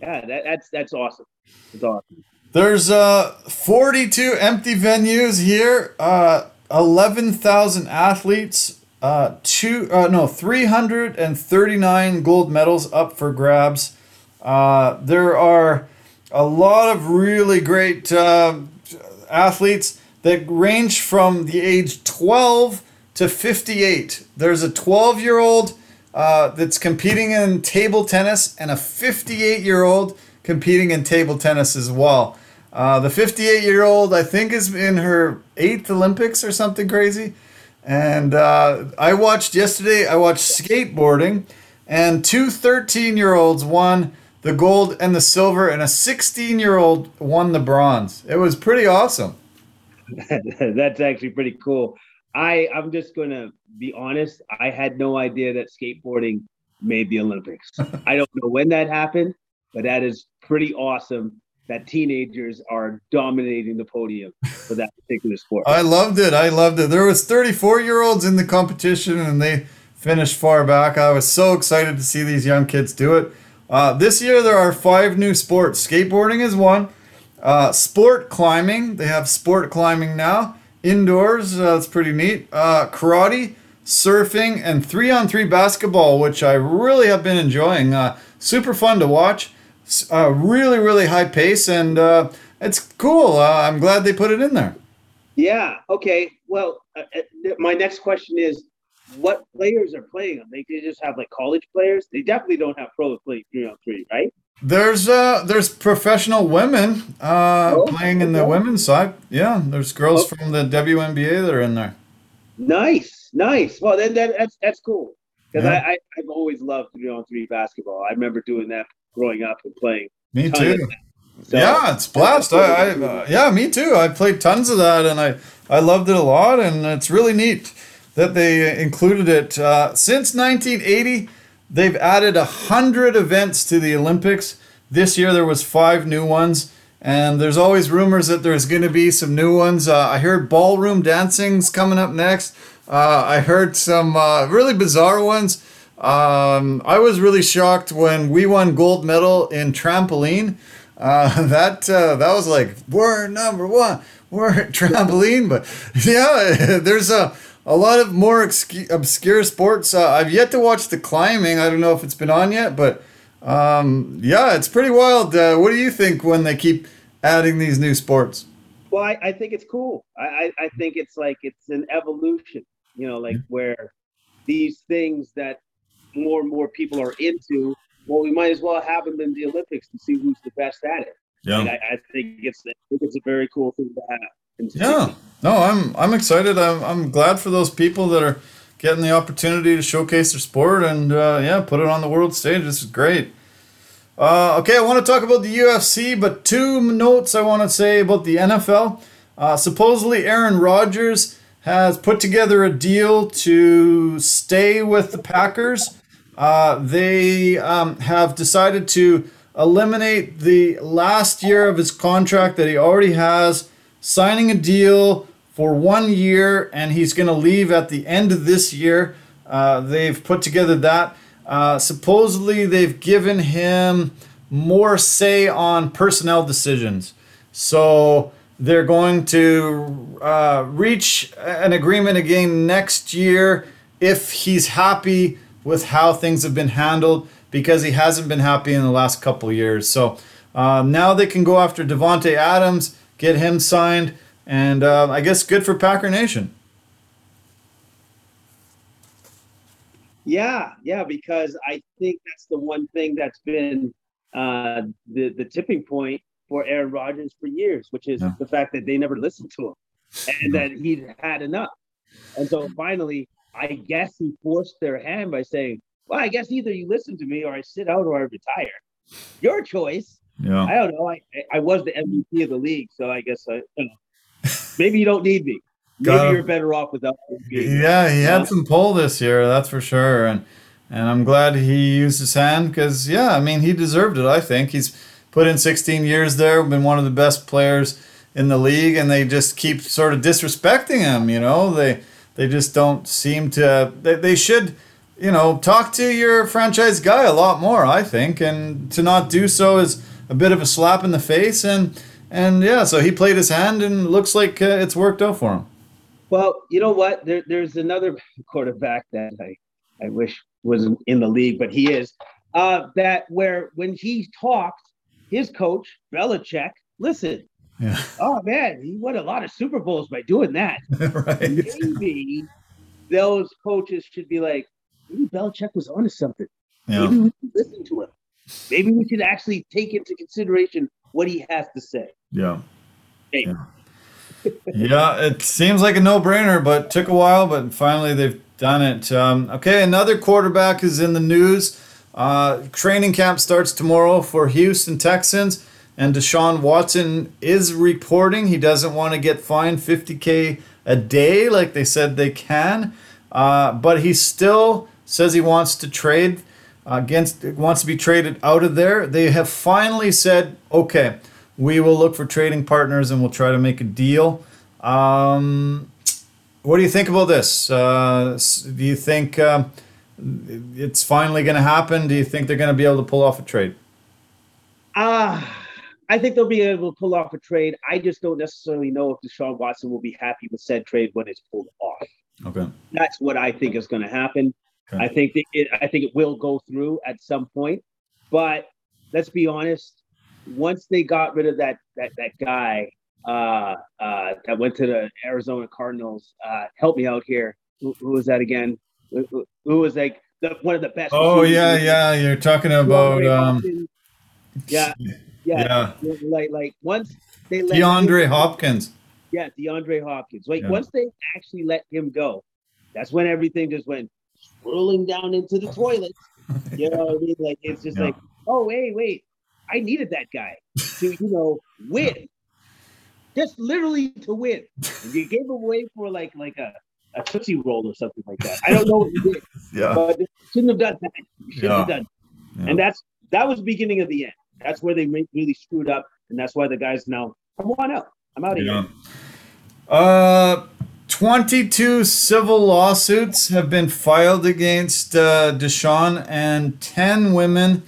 yeah, that, that's that's awesome. It's awesome. There's uh 42 empty venues here. Uh 11,000 athletes. Uh two uh no, 339 gold medals up for grabs. Uh there are a lot of really great uh, athletes that range from the age 12 to 58. There's a 12 year old uh, that's competing in table tennis and a 58 year old competing in table tennis as well. Uh, the 58 year old, I think, is in her eighth Olympics or something crazy. And uh, I watched yesterday, I watched skateboarding, and two 13 year olds won the gold and the silver, and a 16 year old won the bronze. It was pretty awesome. That's actually pretty cool. I I'm just gonna be honest. I had no idea that skateboarding made the Olympics. I don't know when that happened, but that is pretty awesome. That teenagers are dominating the podium for that particular sport. I loved it. I loved it. There was 34 year olds in the competition, and they finished far back. I was so excited to see these young kids do it. Uh, this year there are five new sports. Skateboarding is one. Uh, sport climbing. They have sport climbing now indoors. Uh, that's pretty neat. Uh, karate, surfing, and three on three basketball, which I really have been enjoying. Uh, super fun to watch. Uh, really, really high pace, and uh, it's cool. Uh, I'm glad they put it in there. Yeah. Okay. Well, uh, uh, my next question is, what players are playing them? They, they just have like college players. They definitely don't have pros playing three on three, right? There's uh there's professional women uh oh, playing in the women's side. Yeah, there's girls oh. from the WNBA that are in there. Nice, nice. Well, then that, that's that's cool because yeah. I, I have always loved three on three basketball. I remember doing that growing up and playing Me too. So, yeah, it's blast. I, I uh, yeah, me too. I played tons of that, and I I loved it a lot, and it's really neat that they included it. Uh, since 1980, they've added a hundred events to the Olympics. This year there was five new ones, and there's always rumors that there's going to be some new ones. Uh, I heard ballroom dancing's coming up next. Uh, I heard some uh, really bizarre ones. Um, I was really shocked when we won gold medal in trampoline. Uh, that uh, that was like we're number one, we're trampoline. But yeah, there's a a lot of more obscure sports. Uh, I've yet to watch the climbing. I don't know if it's been on yet, but um, yeah, it's pretty wild. Uh, what do you think when they keep adding these new sports? Well, I, I think it's cool. I, I think it's like it's an evolution, you know, like where these things that more and more people are into, well, we might as well have them in the Olympics to see who's the best at it. Yeah, I, I, think it's I think it's a very cool thing to have. Yeah, no, I'm I'm excited. I'm I'm glad for those people that are getting the opportunity to showcase their sport and uh, yeah, put it on the world stage. This is great. Uh, okay, I want to talk about the UFC, but two notes I want to say about the NFL. Uh, supposedly, Aaron Rodgers has put together a deal to stay with the Packers. Uh, they um, have decided to eliminate the last year of his contract that he already has, signing a deal for one year, and he's going to leave at the end of this year. Uh, they've put together that. Uh, supposedly, they've given him more say on personnel decisions. So they're going to uh, reach an agreement again next year if he's happy with how things have been handled because he hasn't been happy in the last couple years. So uh, now they can go after Davante Adams, get him signed, and uh, I guess good for Packer Nation. Yeah, yeah, because I think that's the one thing that's been uh, the the tipping point for Aaron Rodgers for years, which is yeah. the fact that they never listened to him and that he'd had enough. And so finally, I guess he forced their hand by saying, "Well, I guess either you listen to me or I sit out or I retire. Your choice." Yeah. I don't know. I I was the MVP of the league, so I guess I you know, maybe you don't need me. Maybe you're better off without me. Yeah, he had some pull this year, that's for sure, and and I'm glad he used his hand because yeah, I mean he deserved it. I think he's put in 16 years there, been one of the best players in the league, and they just keep sort of disrespecting him. You know, they they just don't seem to. They, they should, you know, talk to your franchise guy a lot more. I think, and to not do so is a bit of a slap in the face. And and yeah, so he played his hand, and looks like uh, it's worked out for him. Well, you know what? There, there's another quarterback that I, I wish was in the league, but he is. Uh, that where when he talked, his coach Belichick, listen, yeah. oh man, he won a lot of Super Bowls by doing that. right. Maybe those coaches should be like, maybe Belichick was onto something. Yeah. Maybe we should listen to him. Maybe we should actually take into consideration what he has to say. Yeah. Maybe. Yeah yeah, it seems like a no-brainer, but took a while. But finally, they've done it. Um, okay, another quarterback is in the news. Uh, training camp starts tomorrow for Houston Texans, and Deshaun Watson is reporting he doesn't want to get fined 50k a day like they said they can, uh, but he still says he wants to trade against wants to be traded out of there. They have finally said okay we will look for trading partners and we'll try to make a deal. Um, what do you think about this? Uh, do you think uh, it's finally going to happen? Do you think they're going to be able to pull off a trade? Uh, I think they'll be able to pull off a trade. I just don't necessarily know if Deshaun Watson will be happy with said trade when it's pulled off. Okay. That's what I think is going to happen. Okay. I think it, I think it will go through at some point, but let's be honest once they got rid of that that that guy uh, uh, that went to the Arizona Cardinals, uh, help me out here. Who, who was that again? Who, who was like the, one of the best? Oh yeah, yeah. You're talking about um, yeah, yeah, yeah, Like like once they let DeAndre him, Hopkins. Yeah, DeAndre Hopkins. Like yeah. once they actually let him go, that's when everything just went swirling down into the toilet. you know what I mean? Like it's just yeah. like, oh wait, wait, I needed that guy to, you know, win. Just literally to win. And you gave him away for like like a, a Tootsie Roll or something like that. I don't know what you did. Yeah. But shouldn't have done that. Shouldn't Yeah. have done. Yeah. And that's that was the beginning of the end. That's where they really screwed up, and that's why the guys now come on out. I'm out of Yeah. here. Uh, 22 civil lawsuits have been filed against uh, Deshaun, and 10 women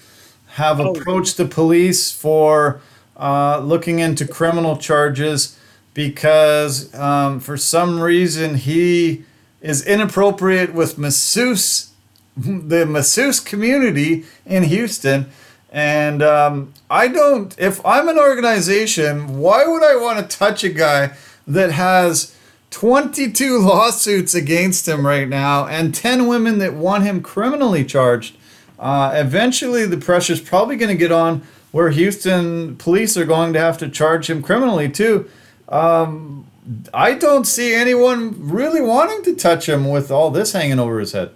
have Oh. approached the police for uh, looking into criminal charges because um, for some reason he is inappropriate with masseuse, the masseuse community in Houston. And um, I don't, if I'm an organization, why would I want to touch a guy that has 22 lawsuits against him right now and 10 women that want him criminally charged? Uh, eventually, the pressure's probably going to get on where Houston police are going to have to charge him criminally too. Um, I don't see anyone really wanting to touch him with all this hanging over his head.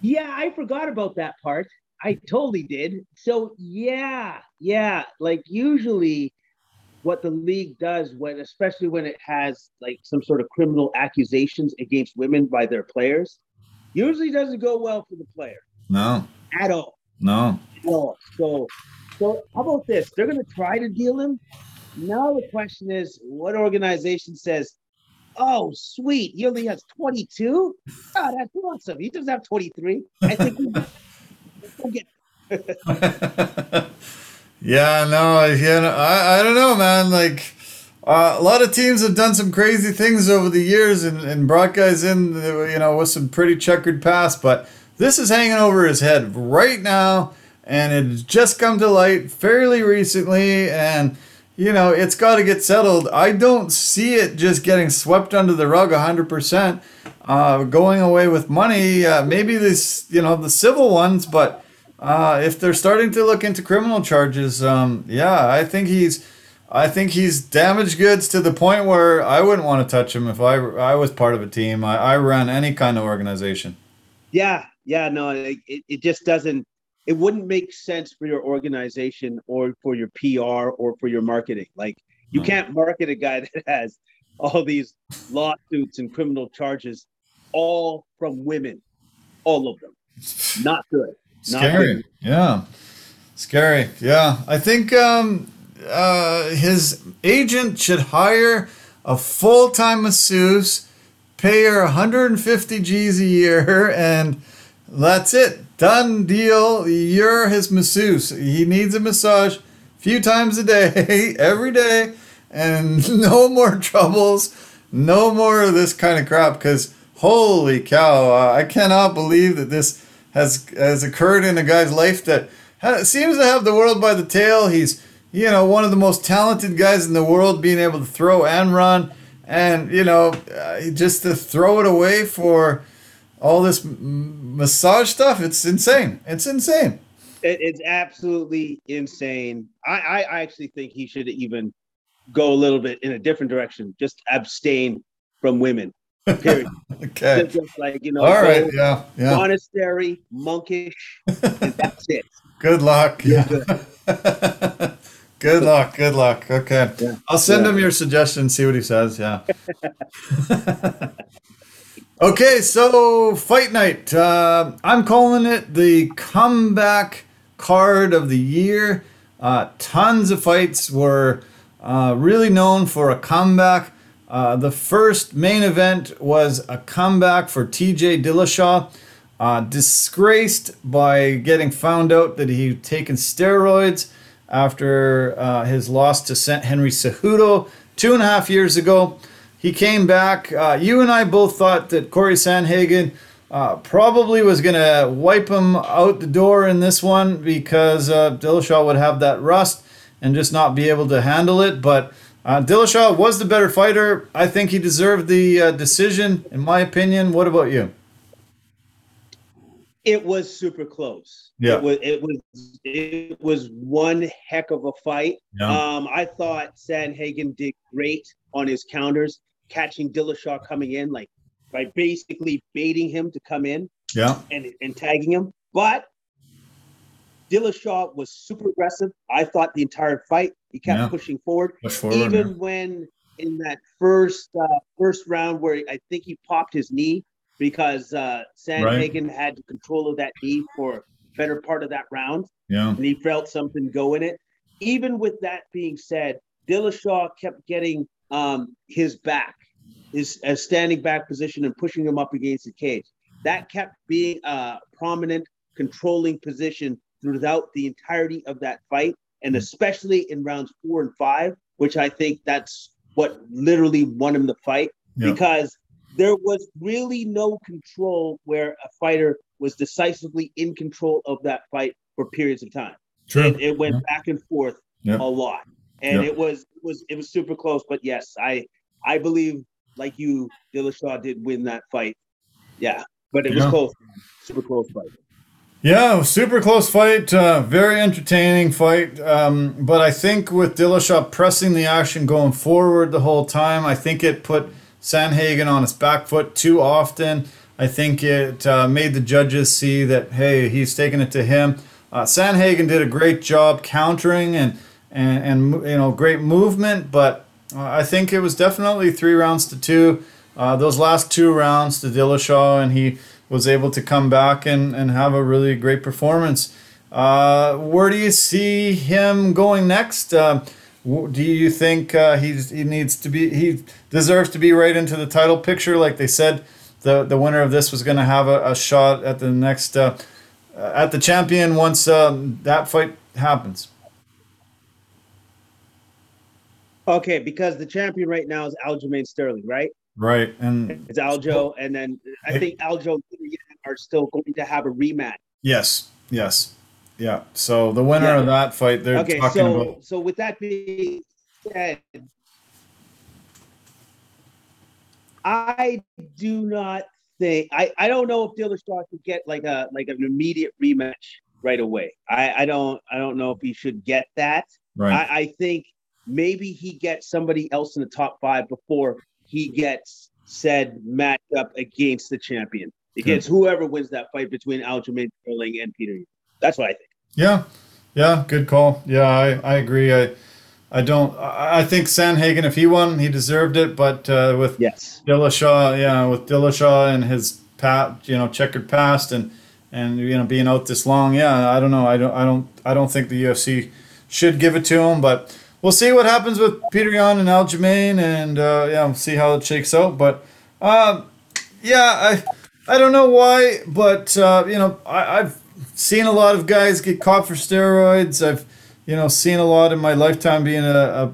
Yeah, I forgot about that part. I totally did. So yeah, yeah. Like usually, what the league does when, especially when it has like some sort of criminal accusations against women by their players, usually doesn't go well for the player No, at all. no. At all. So, so how about this? They're going to try to deal him. Now the question is, what organization says, "Oh, sweet, he only has 22? Oh, that's awesome. He doesn't have 23. I think we we'll get yeah, no, yeah, no, I, I don't know, man. Like, uh, a lot of teams have done some crazy things over the years and, and brought guys in, you know, with some pretty checkered past, but this is hanging over his head right now, and it's just come to light fairly recently, and, you know, it's got to get settled. I don't see it just getting swept under the rug 100%, uh, going away with money. Uh, maybe this, you know, the civil ones, but. Uh, if they're starting to look into criminal charges, um, yeah, I think he's, I think he's damaged goods to the point where I wouldn't want to touch him if I, I was part of a team. I, I ran any kind of organization. Yeah, yeah, no, it, it it just doesn't. It wouldn't make sense for your organization or for your PR or for your marketing. Like you can't market a guy that has all these lawsuits and criminal charges, all from women, all of them. Not good. Not Scary. good. Yeah. Scary. Yeah. I think um, uh, his agent should hire a full time masseuse, pay her 150 G's a year, and that's it. Done deal. You're his masseuse. He needs a massage a few times a day, every day, and no more troubles, no more of this kind of crap. Because holy cow, uh, I cannot believe that this has has occurred in a guy's life that ha- seems to have the world by the tail. He's you know one of the most talented guys in the world, being able to throw and run, and you know uh, just to throw it away for all this m- massage stuff. It's insane. It's insane. It, it's absolutely insane. I, I I actually think he should even go a little bit in a different direction. Just abstain from women. Period. Okay. Just, just like you know, All right. Yeah. Yeah. monastery, monkish, that's it. Good luck. You're Yeah. good luck. Good luck. Okay. Yeah. I'll send Yeah. him your suggestion, see what he says. Yeah. Okay, so fight night. Uh, I'm calling it the comeback card of the year. Uh, tons of fights were uh, really known for a comeback. Uh, the first main event was a comeback for TJ Dillashaw, uh, disgraced by getting found out that he'd taken steroids after uh, his loss to. Henry Cejudo two and a half years ago. He came back. Uh, you and I both thought that Cory Sandhagen uh, probably was going to wipe him out the door in this one because uh, Dillashaw would have that rust and just not be able to handle it. But uh, Dillashaw was the better fighter. I think he deserved the uh, decision, in my opinion. What about you? It was super close. Yeah. It was it was it was one heck of a fight. Yeah. Um, I thought Sanhagen did great on his counters, catching Dillashaw coming in, like by basically baiting him to come in Yeah. and, and tagging him. But Dillashaw was super aggressive. I thought the entire fight he kept Yeah. pushing forward, Push forward. even when in that first uh, first round where I think he popped his knee because uh, Sandhagen had control of that knee for better part of that round, yeah. and he felt something go in it. Even with that being said, Dillashaw kept getting um, his back, his a standing back position, and pushing him up against the cage. That kept being a prominent, controlling position throughout the entirety of that fight, and especially in rounds four and five, which I think that's what literally won him the fight Yeah. because there was really no control where a fighter was decisively in control of that fight for periods of time. True. It, it went Yeah. back and forth Yeah. a lot, and Yeah. it was it was it was super close. But yes, I I believe like you, Dillashaw did win that fight. Yeah, but it was Yeah. close, super close fight. Yeah, super close fight. Uh, very entertaining fight. Um, but I think with Dillashaw pressing the action going forward the whole time, I think it put Sandhagen on his back foot too often. I think it uh, made the judges see that hey, he's taking it to him. Uh, Sandhagen did a great job countering and and and you know great movement, but uh, I think it was definitely three rounds to two. Uh, those last two rounds to Dillashaw, and he was able to come back and, and have a really great performance. Uh, where do you see him going next? Uh, do you think uh, he's, he needs to be he deserves to be right into the title picture? Like they said, the the winner of this was going to have a, a shot at the next uh, at the champion once um, that fight happens. Okay, because the champion right now is Aljamain Sterling, right? Right, and It's Aljo, and then I think Aljo and Petr Yan are still going to have a rematch. yes, yes, yeah. So the winner Yeah. of that fight, they're Okay, talking so about. so with that being said, I do not think I, I don't know if Dillashaw should get like a like an immediate rematch right away. I, I don't I don't know if he should get that. Right. I, I think maybe he gets somebody else in the top five before he gets said match up against the champion. Against whoever wins that fight between Aljamain Sterling and Petr. That's what I think. Yeah, yeah, good call. Yeah, I, I agree. I I don't. I I think Sandhagen, if he won, he deserved it. But uh, with Yes. Dillashaw, yeah, with Dillashaw and his pat, you know, checkered past and and you know being out this long, yeah, I don't know. I don't. I don't. I don't think the UFC should give it to him. But we'll see what happens with Petr Yan and Aljamain, and uh, yeah, we'll see how it shakes out. But um, yeah, I I don't know why, but uh, you know, I, I've seen a lot of guys get caught for steroids. I've you know seen a lot in my lifetime being a, a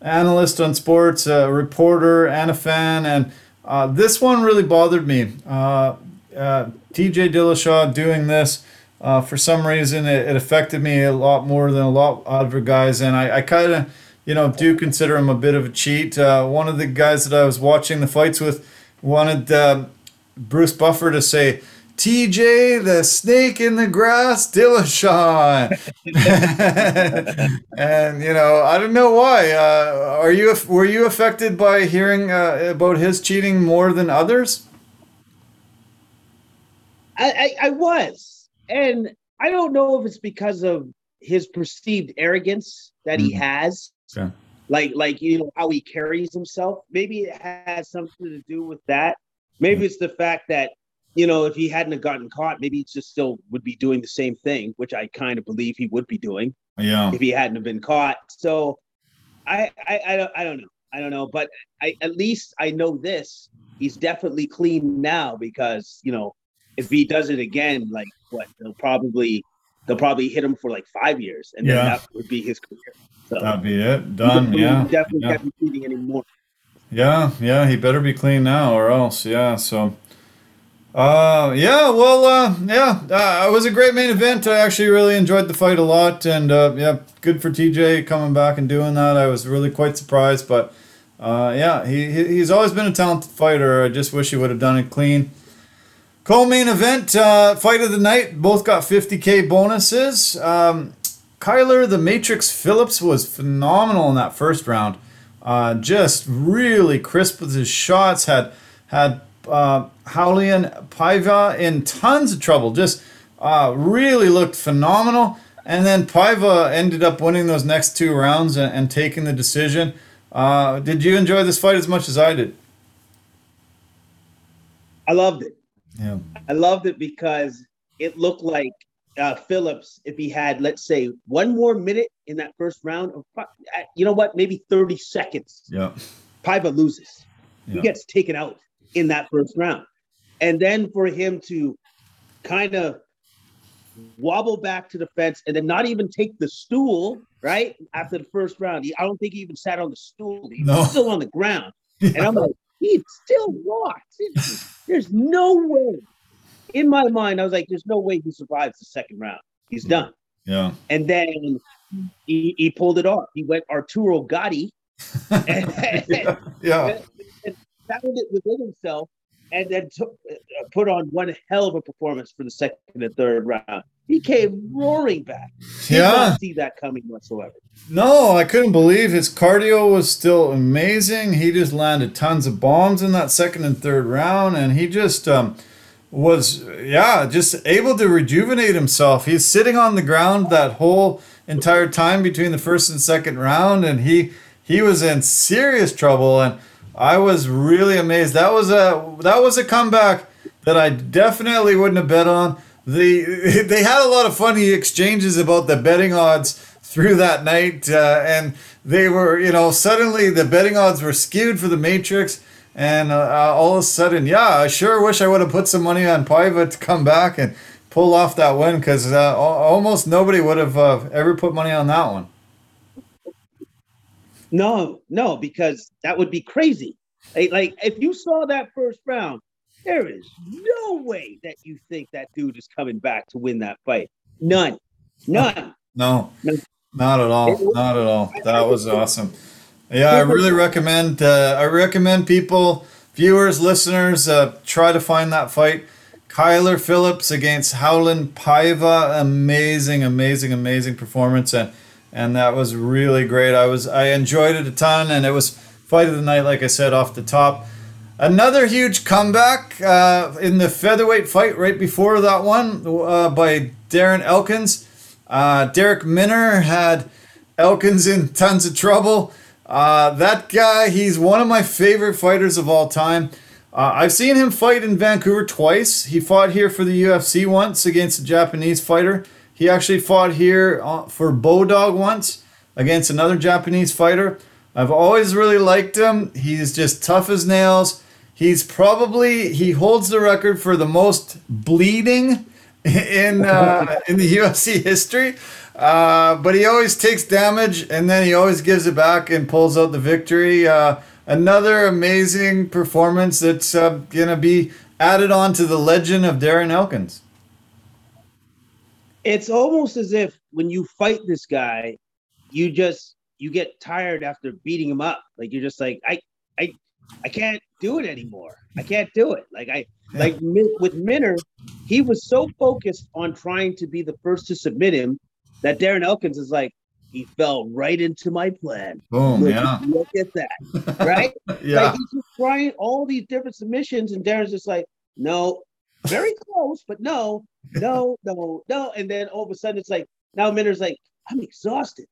analyst on sports, a reporter, and a fan, and uh, this one really bothered me. Uh, uh, T.J. Dillashaw doing this. Uh, for some reason, it, it affected me a lot more than a lot of other guys, and I, I kind of, you know, do consider him a bit of a cheat. Uh, one of the guys that I was watching the fights with wanted um Bruce Buffer to say, TJ, the snake in the grass, Dillashaw. and, you know, I don't know why. Uh, are you, were you affected by hearing uh, about his cheating more than others? I, I, I was, and I don't know if it's because of his perceived arrogance that he Mhm. has, Okay. like like you know how he carries himself. Maybe it has something to do with that. Maybe it's the fact that you know if he hadn't have gotten caught, maybe he just still would be doing the same thing, which I kind of believe he would be doing Yeah. if he hadn't have been caught. So I I, I don't I don't know. I don't know, but I at least I know this. He's definitely clean now because you know if he does it again, like what they'll probably they'll probably hit him for like five years, and Yeah. then that would be his career. So That'd be it. Done. Yeah. definitely Yeah. can't be cheating anymore. Yeah, yeah, he better be clean now or else. Yeah, so uh yeah, well uh yeah, uh, it was a great main event. I actually really enjoyed the fight a lot and uh yeah, good for TJ coming back and doing that. I was really quite surprised, but uh yeah, he he- he's always been a talented fighter. I just wish he would have done it clean. Co-main event, uh, fight of the night. Both got 50k bonuses. Um, Kyler the Matrix Phillips was phenomenal in that first round. Uh, just really crisp with his shots. Had had uh, Paiva in tons of trouble. Just uh, really looked phenomenal. And then Paiva ended up winning those next two rounds and, and taking the decision. Uh, did you enjoy this fight as much as I did? I loved it. Yeah. I loved it because it looked like uh, Phillips, if he had, let's say, one more minute in that first round, or uh, you know what, maybe 30 seconds, Yeah. Paiva loses. He gets taken out in that first round. And then for him to kind of wobble back to the fence and then not even take the stool, right? After the first round. He, I don't think he even sat on the stool. He No. was still on the ground. And I'm like, he still walks. There's no way. In my mind, I was like, there's no way he survives the second round. He's done. Yeah. And then he, he pulled it off. He went Arturo Gatti and, Yeah. Yeah. found it within himself and then took, uh, put on one hell of a performance for the second and third round. He came roaring back. Did Yeah. not see that coming whatsoever. No, I couldn't believe his cardio was still amazing. He just landed tons of bombs in that second and third round, and he just um, was, yeah, just able to rejuvenate himself. He's sitting on the ground that whole entire time between the first and second round, and he he was in serious trouble. And I was really amazed. That was a that was a comeback that I definitely wouldn't have bet on. The they had a lot of funny exchanges about the betting odds through that night, uh, and they were you know suddenly the betting odds were skewed for the Matrix, and uh, all of a sudden, yeah, I sure wish I would have put some money on Paiva to come back and pull off that win because uh, almost nobody would have uh, ever put money on that one. No, no, because that would be crazy. Like if you saw that first round, there is no way that you think that dude is coming back to win that fight. None. None. No, No. not at all. Not at all. That was awesome. Yeah, I really recommend. Uh, I recommend people, viewers, listeners, uh, try to find that fight. Kyler Phillips against Raulian Paiva. Amazing, amazing, amazing performance, and and that was really great. I was I enjoyed it a ton, and it was fight of the night, like I said off the top. Another huge comeback uh, in the featherweight fight right before that one uh, by Darren Elkins. Uh, Darrick Minner had Elkins in tons of trouble. Uh, that guy, he's one of my favorite fighters of all time. Uh, I've seen him fight in Vancouver twice. He fought here for the UFC once against a Japanese fighter. He actually fought here uh, for Bodog once against another Japanese fighter. I've always really liked him. He's just tough as nails. He's probably he holds the record for the most bleeding in uh, in the UFC history. Uh, but he always takes damage and then he always gives it back and pulls out the victory. Uh, another amazing performance that's uh, gonna be added on to the legend of Darren Elkins. It's almost as if when you fight this guy, you just you get tired after beating him up. Like you're just like, I I I can't do it anymore. I can't do it. Like I like with Minner, he was so focused on trying to be the first to submit him that Darren Elkins is like, he fell right into my plan. Boom, Look, yeah, look at that, right? yeah, Like he's just trying all these different submissions, and Darren's just like, no, very close, but no, no, no, no. And then all of a sudden it's like, now Minner's like, I'm exhausted.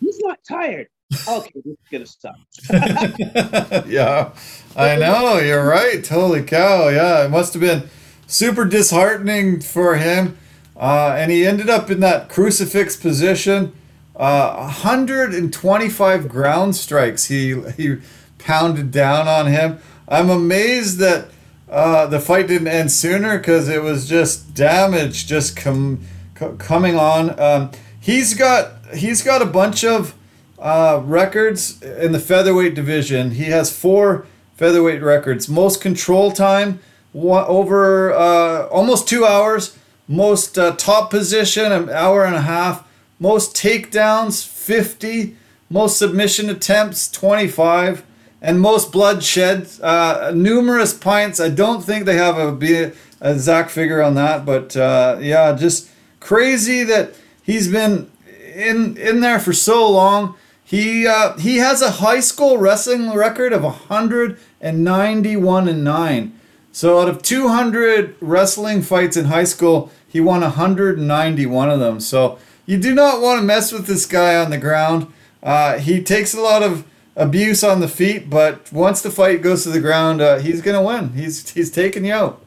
He's not tired. Okay, this is gonna stop. yeah. I know you're right. Holy cow! Yeah, it must have been super disheartening for him, uh, and he ended up in that crucifix position. Uh, 125 ground strikes he he pounded down on him. I'm amazed that uh, the fight didn't end sooner because it was just damage just com- co- coming on. Um, he's got he's got a bunch of uh, records in the featherweight division. He has four featherweight records. Most control time one, over uh, almost two hours. Most uh, top position an hour and a half. Most takedowns 50. Most submission attempts 25. And most bloodshed, uh, numerous pints. I don't think they have a, a exact figure on that, but uh, yeah, just crazy that he's been in in there for so long. He uh, he has a high school wrestling record of 191 and 9. So out of 200 wrestling fights in high school, he won 191 of them. So you do not want to mess with this guy on the ground. Uh, he takes a lot of abuse on the feet, but once the fight goes to the ground, uh, he's gonna win. He's he's taking you out.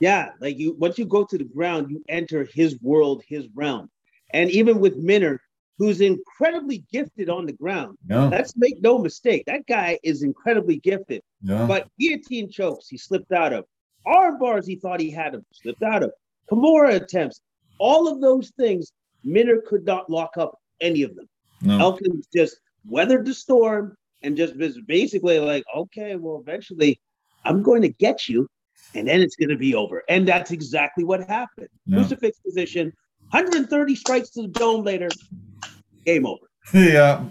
Yeah, like you once you go to the ground, you enter his world, his realm. And even with Minner, who's incredibly gifted on the ground. Yeah. Let's make no mistake, that guy is incredibly gifted. Yeah. But guillotine chokes, he slipped out of. Arm bars, he thought he had him, slipped out of. Kimura attempts, all of those things, Minner could not lock up any of them. No. Elkins just weathered the storm and just was basically like, okay, well, eventually I'm going to get you, and then it's going to be over. And that's exactly what happened. Yeah. Crucifix position, 130 strikes to the dome later, game over. yeah.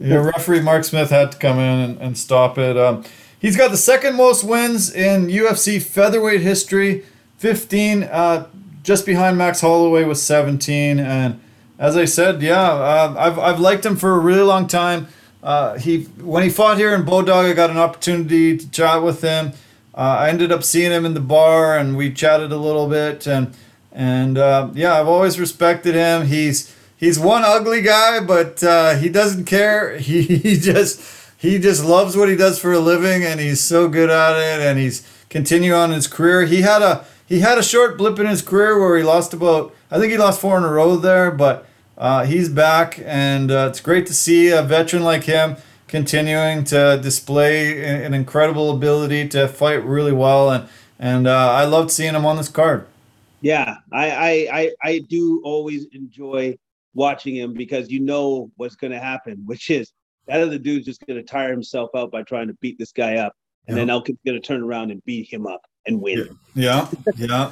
Your referee Mark Smith had to come in and, and stop it. Um, he's got the second most wins in UFC featherweight history, 15, uh, just behind Max Holloway with 17. And as I said, yeah, uh, I've, I've liked him for a really long time. Uh, he when he fought here in Bodog, I got an opportunity to chat with him. Uh, I ended up seeing him in the bar, and we chatted a little bit. And and uh, yeah, I've always respected him. He's he's one ugly guy, but uh, he doesn't care. He, he just he just loves what he does for a living, and he's so good at it. And he's continuing on his career. He had a he had a short blip in his career where he lost about I think he lost four in a row there, but uh, he's back, and uh, it's great to see a veteran like him continuing to display an incredible ability to fight really well. And and uh, I loved seeing him on this card. Yeah, I, I I I do always enjoy watching him because you know what's going to happen, which is that other dude's just going to tire himself out by trying to beat this guy up, and then Elkin's going to turn around and beat him up and win. Yeah, yeah.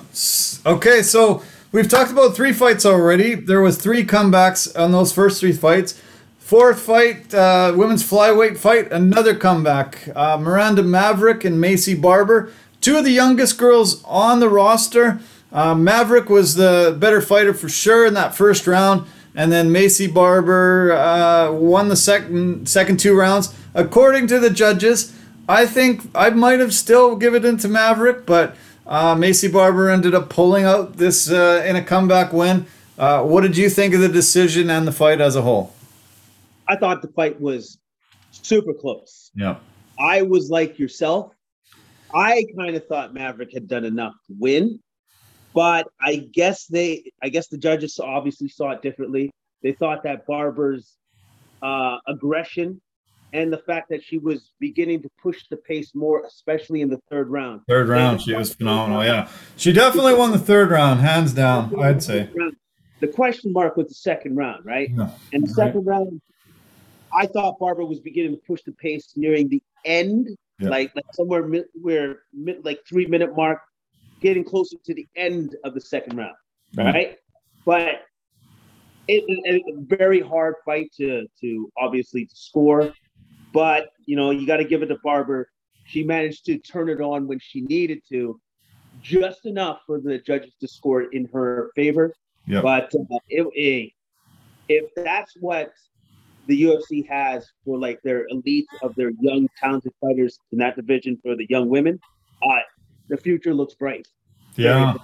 Okay, so we've talked about three fights already. There was three comebacks on those first three fights. Fourth fight, uh, women's flyweight fight, another comeback. Uh, Miranda Maverick and Maycee Barber, two of the youngest girls on the roster. Uh, Maverick was the better fighter for sure in that first round, and then Maycee Barber uh, won the second second two rounds. According to the judges, I think I might have still given it into Maverick, but uh, Maycee Barber ended up pulling out this uh, in a comeback win. Uh, what did you think of the decision and the fight as a whole? I thought the fight was super close. Yeah. I was like yourself. I kind of thought Maverick had done enough to win, but I guess they, I guess the judges obviously saw it differently. They thought that Barber's uh, aggression and the fact that she was beginning to push the pace more, especially in the third round. Third round, she was phenomenal. Yeah, she definitely won the third round, hands down. I'd say. The question mark was the second round, right? Yeah. And the second round, I thought Barber was beginning to push the pace nearing the end, Yeah. like like somewhere mid, where mid, like three minute mark, getting closer to the end of the second round, Yeah. right? But it, it, a very hard fight to to obviously to score, but you know you got to give it to Barber. She managed to turn it on when she needed to, just enough for the judges to score in her favor. Yep. But uh, it, it, if that's what the UFC has for like their elite of their young talented fighters in that division for the young women, uh, the future looks bright. Yeah.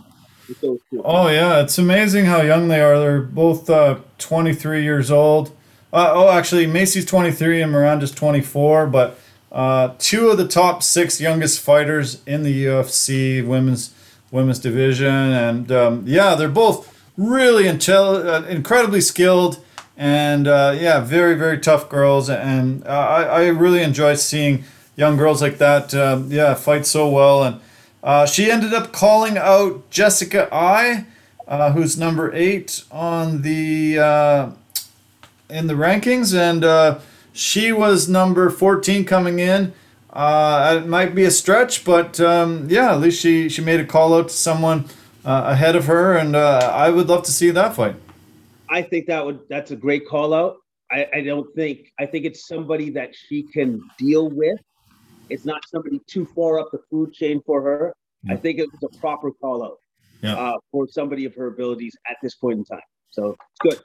Oh yeah, it's amazing how young they are. They're both uh, 23 years old. Uh, oh, actually, Maycee's 23 and Miranda's 24. But uh, two of the top six youngest fighters in the UFC women's women's division, and um, yeah, they're both really intel- uh, incredibly skilled, and uh, yeah, very very tough girls. And uh, I I really enjoy seeing young girls like that. Uh, yeah, fight so well and. Uh, she ended up calling out Jessica Eye, uh, who's number eight on the uh, in the rankings, and uh, she was number fourteen coming in. Uh, it might be a stretch, but um, yeah, at least she she made a call out to someone uh, ahead of her, and I would love to see that fight. I think that would that's a great call out. I, I don't think I think it's somebody that she can deal with. It's not somebody too far up the food chain for her. I think it was a proper call out Yeah. uh, for somebody of her abilities at this point in time. So it's good.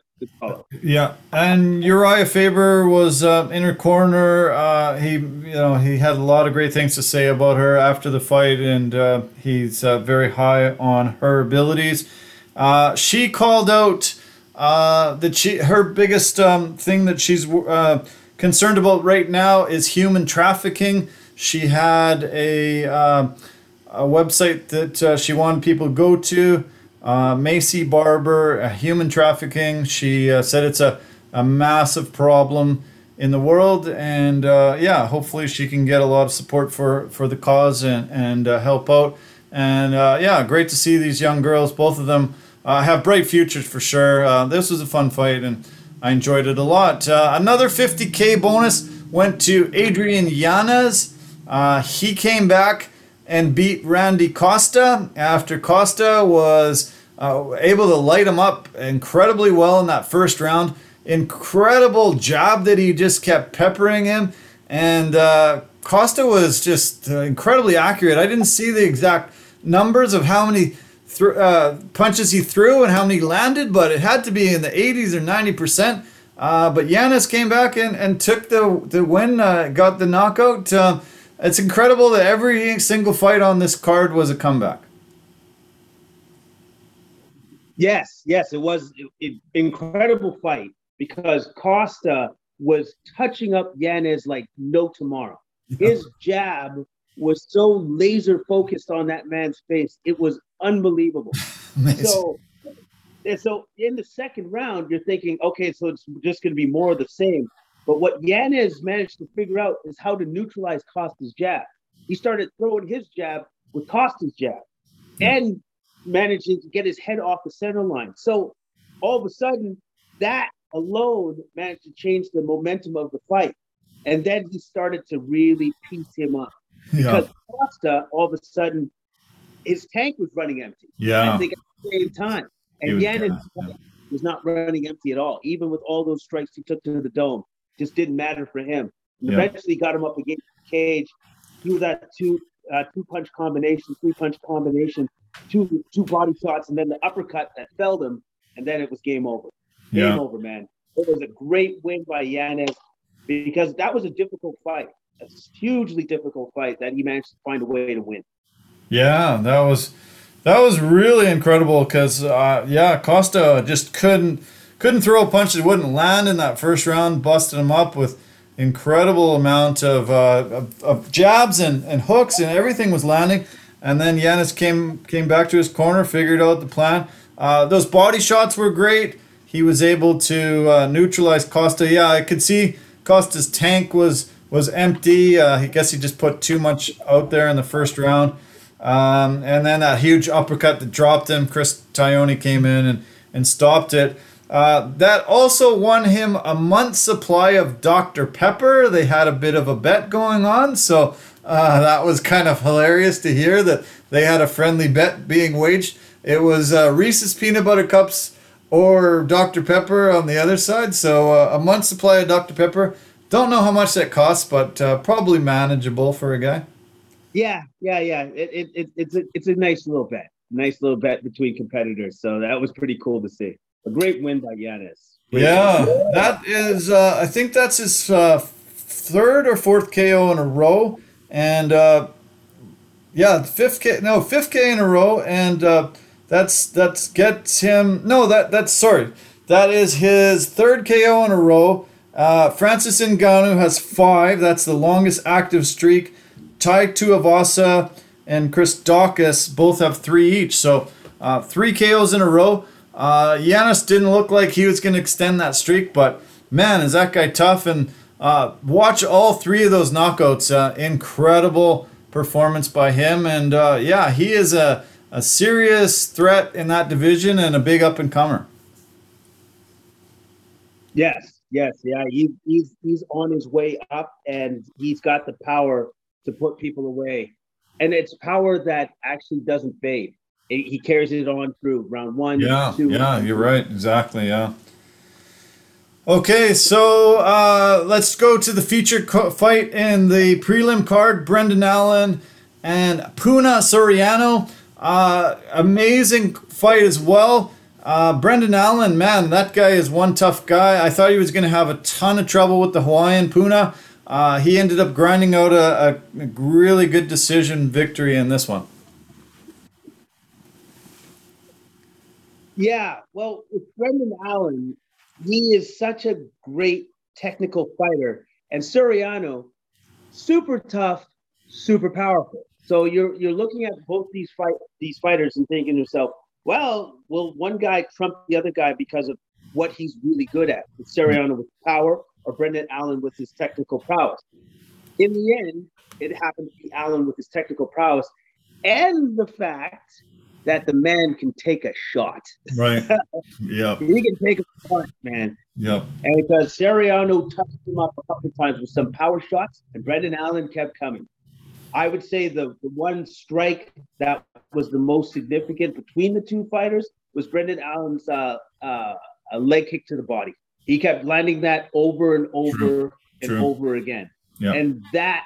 Yeah, and Urijah Faber was uh, in her corner. Uh, he, you know, he had a lot of great things to say about her after the fight, and uh, he's uh, very high on her abilities. Uh, she called out uh, that she her biggest um, thing that she's uh, concerned about right now is human trafficking. She had a uh, a website that uh, she wanted people to go to. Uh, Maycee Barber, uh, human trafficking. She uh, said it's a, a massive problem in the world, and uh, yeah, hopefully she can get a lot of support for, for the cause and, and help out. And yeah, great to see these young girls. Both of them have bright futures for sure. This was a fun fight, and I enjoyed it a lot. Another 50k bonus went to Adrian Yanez. Uh, he came back and beat Randy Costa after Costa was uh, able to light him up incredibly well in that first round. Incredible job that he just kept peppering him. And uh, Costa was just uh, incredibly accurate. I didn't see the exact numbers of how many th- uh, punches he threw and how many landed, but it had to be in the 80s or 90%. Uh, but Yanez came back and, and took the, the win, uh, got the knockout. It's incredible that every single fight on this card was a comeback. Yes, yes, it was an incredible fight because Costa was touching up Yanez like no tomorrow. His jab was so laser focused on that man's face. It was unbelievable. so, and so in the second round, you're thinking, okay, so it's just going to be more of the same. But what Yanez managed to figure out is how to neutralize Costa's jab. He started throwing his jab with Costa's jab and managing to get his head off the center line. So all of a sudden, that alone managed to change the momentum of the fight. And then he started to really piece him up. Because. Costa, all of a sudden, his tank was running empty. Yeah. I think at the same time. And Yanez yeah. was not running empty at all. Even with all those strikes he took to the dome, just didn't matter for him. Yeah. Eventually got him up against the cage. He was at two uh, two punch combination, three punch combination, two two body shots, and then the uppercut that felled him, and then it was game over. Game yeah. over, man. It was a great win by Yanez because that was a difficult fight, a hugely difficult fight that he managed to find a way to win. Yeah, that was that was really incredible because uh, yeah, Costa just couldn't couldn't throw a punch that wouldn't land in that first round, busted him up with incredible amount of, uh, of, of, jabs and, and hooks and everything was landing. And then Yanez came came back to his corner, figured out the plan. Uh, those body shots were great. He was able to uh, neutralize Costa. Yeah, I could see Costa's tank was was empty. Uh, I guess he just put too much out there in the first round. Um, and then that huge uppercut that dropped him. Chris Tognoni came in and, and stopped it. Uh, that also won him a month's supply of Dr. Pepper. They had a bit of a bet going on, so uh, that was kind of hilarious to hear that they had a friendly bet being waged. It was uh, Reese's Peanut Butter Cups or Dr. Pepper on the other side. So uh, a month's supply of Dr. Pepper. Don't know how much that costs, but uh, probably manageable for a guy. Yeah, yeah, yeah. It, it, it, it's a it's a nice little bet. Nice little bet between competitors. So that was pretty cool to see a great win by Yanez. yeah, that is. Uh, I think that's his uh, third or fourth KO in a row, and uh, yeah, fifth K. No, fifth K in a row, and uh, that's that's gets him. No, that that's sorry. That is his third KO in a row. Uh, Francis Ngannou has five. That's the longest active streak. Tai Tuivasa and Chris Daukaus both have three each. So uh, three KOs in a row. Uh, Yanez didn't look like he was going to extend that streak, but man, is that guy tough? And uh, watch all three of those knockouts. Uh, incredible performance by him. And uh, yeah, he is a, a serious threat in that division and a big up and comer. Yes, yes, yeah. He, he's he's on his way up, and he's got the power to put people away, and it's power that actually doesn't fade he carries it on through round one. Yeah, two, yeah, you're right. Exactly. Yeah. Okay, so uh, let's go to the featured co- fight in the prelim card. Brendan Allen and Puna Soriano. Uh, amazing fight as well. Uh, Brendan Allen, man, that guy is one tough guy. I thought he was going to have a ton of trouble with the Hawaiian Puna. Uh, he ended up grinding out a, a really good decision victory in this one. Yeah, well, with Brendan Allen, he is such a great technical fighter, and Soriano, super tough, super powerful. So you're you're looking at both these fight these fighters and thinking to yourself, well, will one guy trump the other guy because of what he's really good at? With Soriano with power or Brendan Allen with his technical prowess? In the end, it happened to be Allen with his technical prowess and the fact that the man can take a shot. Right. Yeah. he can take a shot, man. Yep. And because Soriano touched him up a couple of times with some power shots, and Brendan Allen kept coming. I would say the, the one strike that was the most significant between the two fighters was Brendan Allen's uh, uh, a leg kick to the body. He kept landing that over and over True. and True. over again. Yep. And that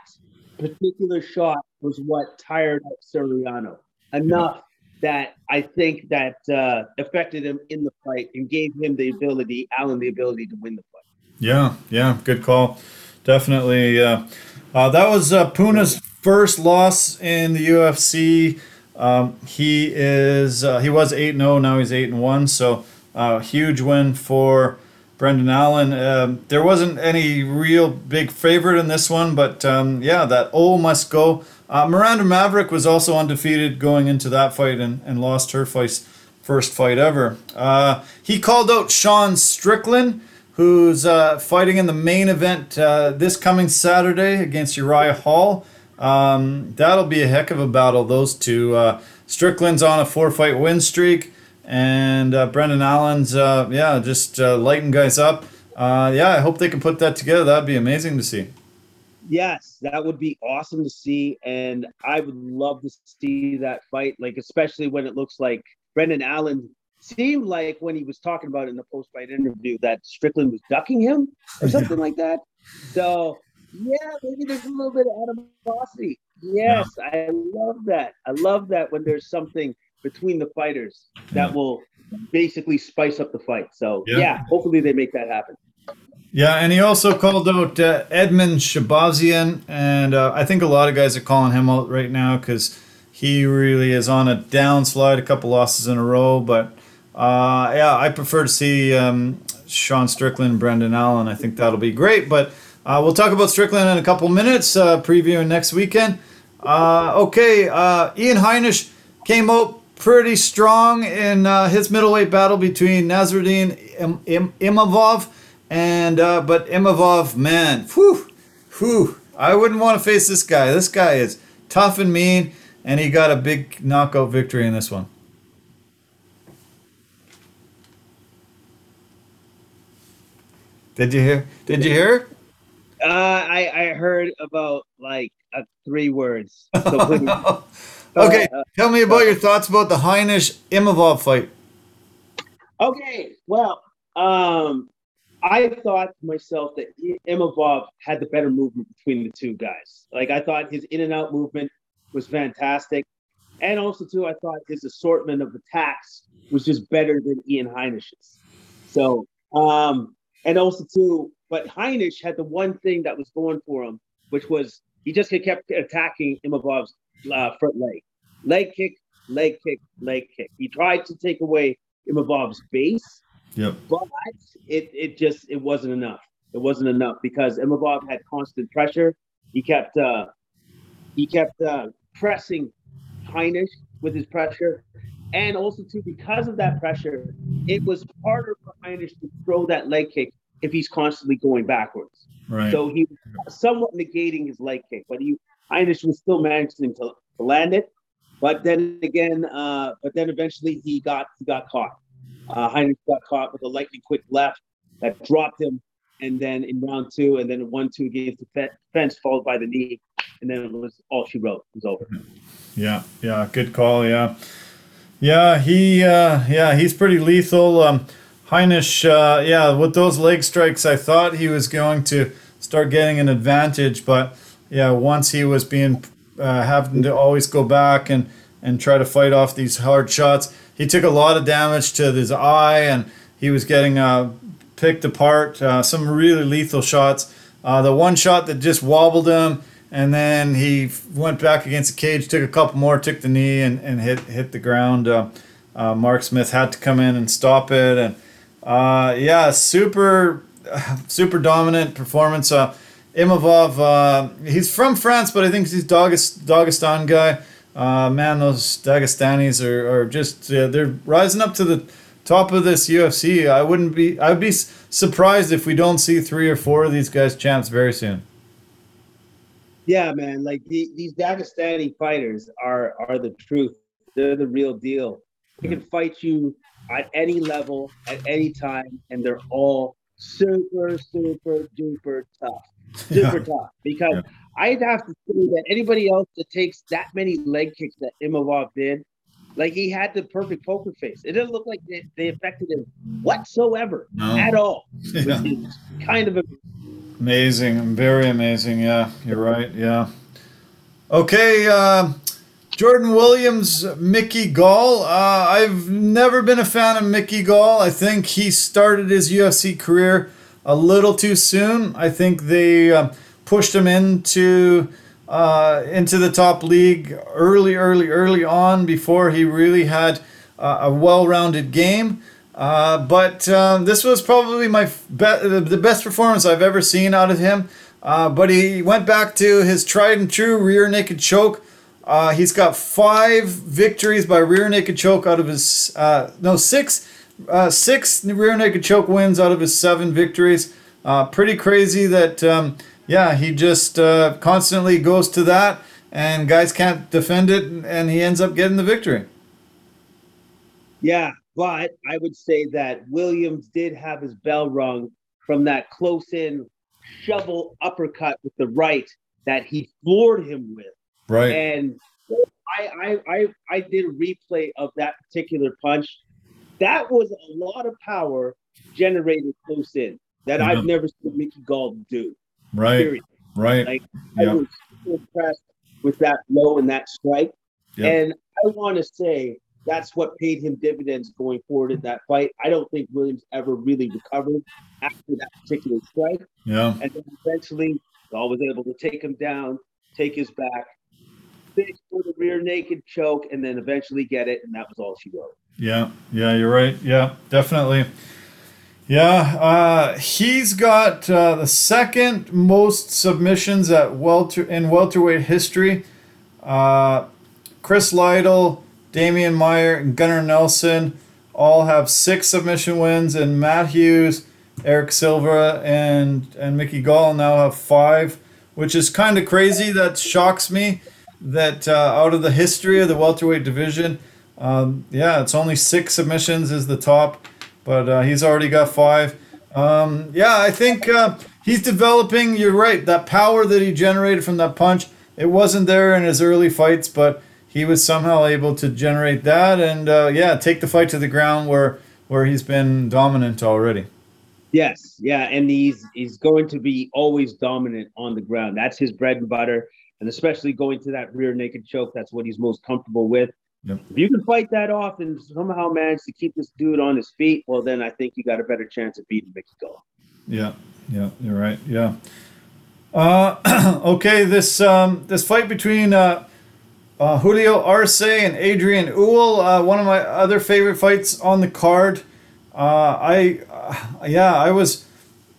particular shot was what tired up Soriano enough that I think that uh, affected him in the fight and gave him the ability, Allen, the ability to win the fight. Yeah, yeah, good call. Definitely. Uh, uh, that was uh, Puna's first loss in the UFC. Um, he is uh, he was eight zero. Oh, now he's eight and one. So uh, huge win for Brendan Allen. Um, there wasn't any real big favorite in this one, but um, yeah, that O must go. Uh, Miranda Maverick was also undefeated going into that fight and, and lost her fight, first fight ever. Uh, he called out Sean Strickland, who's uh, fighting in the main event uh, this coming Saturday against Uriah Hall. Um, that'll be a heck of a battle, those two. Uh, Strickland's on a four fight win streak, and uh, Brendan Allen's, yeah, just lighting guys up. yeah, I hope they can put that together. That'd be amazing to see. Yes, that would be awesome to see, and I would love to see that fight. Like especially when it looks like Brendan Allen seemed like when he was talking about in the post-fight interview that Strickland was ducking him or something like that. So yeah, maybe there's a little bit of animosity. Yes. I love that. I love that when there's something between the fighters that will basically spice up the fight. So yeah, yeah hopefully they make that happen. Yeah, and he also called out uh, Edmen Shahbazyan, and uh, I think a lot of guys are calling him out right now because he really is on a downslide, a couple losses in a row. But uh, yeah, I prefer to see um, Sean Strickland, Brendan Allen. I think that'll be great. But uh, we'll talk about Strickland in a couple minutes, uh, previewing next weekend. Uh, okay, Ian Heinisch came out pretty strong in his middleweight battle between Nassourdine Im- Im- Imavov and uh, but Imavov, man, whew, whew, I wouldn't want to face this guy. This guy is tough and mean, and he got a big knockout victory in this one. Did you hear? Did you hear? Uh, I I heard about like uh, three words. So okay, uh, tell me about your thoughts about the Heinisch Imavov fight. Okay, well, um, I thought to myself that Imavov had the better movement between the two guys. Like I thought his in and out movement was fantastic. And also too, I thought his assortment of attacks was just better than Ian Heinisch's. So um, and also too, but Heinisch had the one thing that was going for him, which was he just kept attacking Imavov's uh, front leg. Leg kick, leg kick, leg kick. He tried to take away Imavov's base Yep. But it it just it wasn't enough. It wasn't enough because Imavov had constant pressure. He kept uh, he kept uh, pressing Heinisch with his pressure, and also too because of that pressure, it was harder for Heinisch to throw that leg kick if he's constantly going backwards. Right. So he was somewhat negating his leg kick, but he Heinisch was still managing to, to land it. But then again, uh, but then eventually he got he got caught. Uh, Heinisch got caught with a lightning quick left that dropped him. And then in round two, and then one two against the fence, followed by the knee. And then it was all she wrote. It was over. Yeah, yeah, good call. Yeah, yeah, he, uh, yeah, he's pretty lethal. Um, Heinisch, uh, yeah, with those leg strikes, I thought he was going to start getting an advantage, but yeah, once he was being uh, having to always go back and and try to fight off these hard shots, he took a lot of damage to his eye and he was getting uh, picked apart. Uh, some really lethal shots. Uh, the one shot that just wobbled him, and then he went back against the cage, took a couple more, took the knee, and, and hit hit the ground. Uh, Mark Smith had to come in and stop it, and yeah, super, super dominant performance. Imavov, uh, he's from France, but I think he's Dagest- Dagestan guy. Uh, man, those Dagestanis are, are just they're rising up to the top of this UFC. I wouldn't be I'd be surprised if we don't see three or four of these guys champs very soon. Yeah, man. Like the, these Dagestani fighters are are the truth. They're the real deal. They can fight you at any level, at any time, and they're all super, super duper tough. Super yeah. tough. Because yeah. I'd have to say that anybody else that takes that many leg kicks that Imavov did, like he had the perfect poker face. It didn't look like they, they affected him whatsoever no. at all. Yeah. kind of a Amazing, very amazing. Yeah, you're right. Yeah. Okay, uh, Jordan Williams, Mickey Gall. Uh, I've never been a fan of Mickey Gall. I think he started his UFC career a little too soon. I think they uh, pushed him into uh, into the top league early, early, early on before he really had uh, a well-rounded game. Uh, but um, this was probably my be- the best performance I've ever seen out of him. Uh, but he went back to his tried and true rear naked choke. Uh, he's got five victories by rear naked choke out of his uh, no six six rear naked choke wins out of his seven victories. pretty crazy that um, yeah he just uh, constantly goes to that and guys can't defend it and he ends up getting the victory. Yeah, but I would say that Williams did have his bell rung from that close in shovel uppercut with the right that he floored him with. Right. And I I I, I did a replay of that particular punch. That was a lot of power generated close in that yeah. I've never seen Mickey Gall do. Right. Period. Right. Like yeah. I was so impressed with that blow and that strike. And I want to say that's what paid him dividends going forward in that fight. I don't think Williams ever really recovered after that particular strike. Yeah. And then eventually Gall was able to take him down, take his back, fix for the rear naked choke, and then eventually get it. And that was all she wrote. Yeah. Yeah, you're right. Yeah, definitely. Yeah, uh, he's got uh, the second most submissions at welter in welterweight history. Uh, Chris Lytle Demian Maia and Gunnar Nelson all have six submission wins, and Matt Hughes, Erick Silva, and and Mickey Gall now have five, which is kind of crazy. That shocks me. That uh, out of the history of the welterweight division, um, yeah, it's only six submissions is the top, but uh, he's already got five. Um, yeah, I think uh, he's developing. You're right. That power that he generated from that punch, it wasn't there in his early fights, but he was somehow able to generate that and uh, yeah, take the fight to the ground where where he's been dominant already. Yes, yeah, and he's he's going to be always dominant on the ground. That's his bread and butter, and especially going to that rear naked choke. That's what he's most comfortable with. Yep. If you can fight that off and somehow manage to keep this dude on his feet, well, then I think you got a better chance of beating Mickey Gall. Yeah, yeah, you're right. Yeah. Uh, okay, this um, this fight between uh, uh, Julio Arce and Adrian Ewell, uh, one of my other favorite fights on the card. Uh, I, uh, yeah, I was,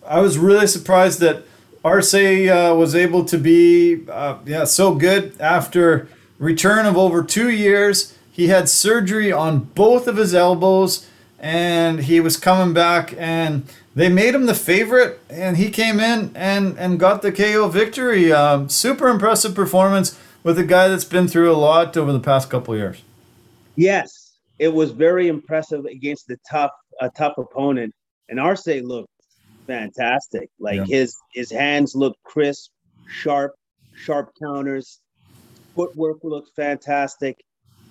I was really surprised that Arce uh, was able to be, uh, yeah, so good after return of over two years. He had surgery on both of his elbows, and he was coming back, and they made him the favorite, and he came in and and got the KO victory. Um, super impressive performance with a guy that's been through a lot over the past couple years. Yes, it was very impressive against the tough, a tough opponent, and Arce looked fantastic. Like yeah. his his hands looked crisp, sharp, sharp counters. Footwork looked fantastic.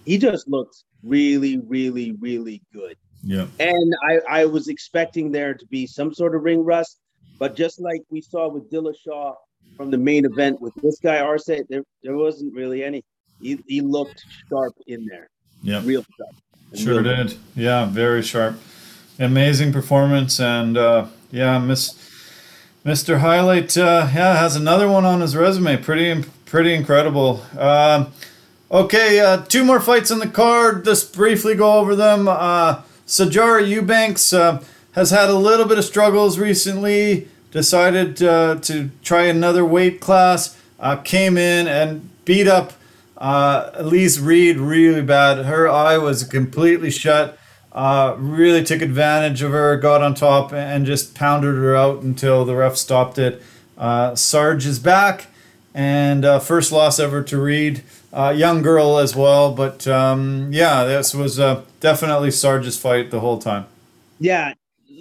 He just looked really, really, really good. Yeah. And I, I was expecting there to be some sort of ring rust, but just like we saw with Dillashaw from the main event with this guy Arce, there there wasn't really any. He, he looked sharp in there. Yeah, real sharp. Sure real did. Yeah, very sharp. Amazing performance, and uh, yeah, Miss Mr. Highlight, uh, yeah, has another one on his resume. Pretty pretty incredible. Uh, Okay, uh, two more fights on the card. Just briefly go over them. Uh, Sijara Eubanks uh, has had a little bit of struggles recently. Decided uh, to try another weight class. Uh, came in and beat up uh, Elise Reed really bad. Her eye was completely shut. Really took advantage of her, got on top, and just pounded her out until the ref stopped it. Sarge is back, and first loss ever to Reed. Uh, young girl as well, but um, yeah, this was uh, definitely Sarge's fight the whole time. Yeah,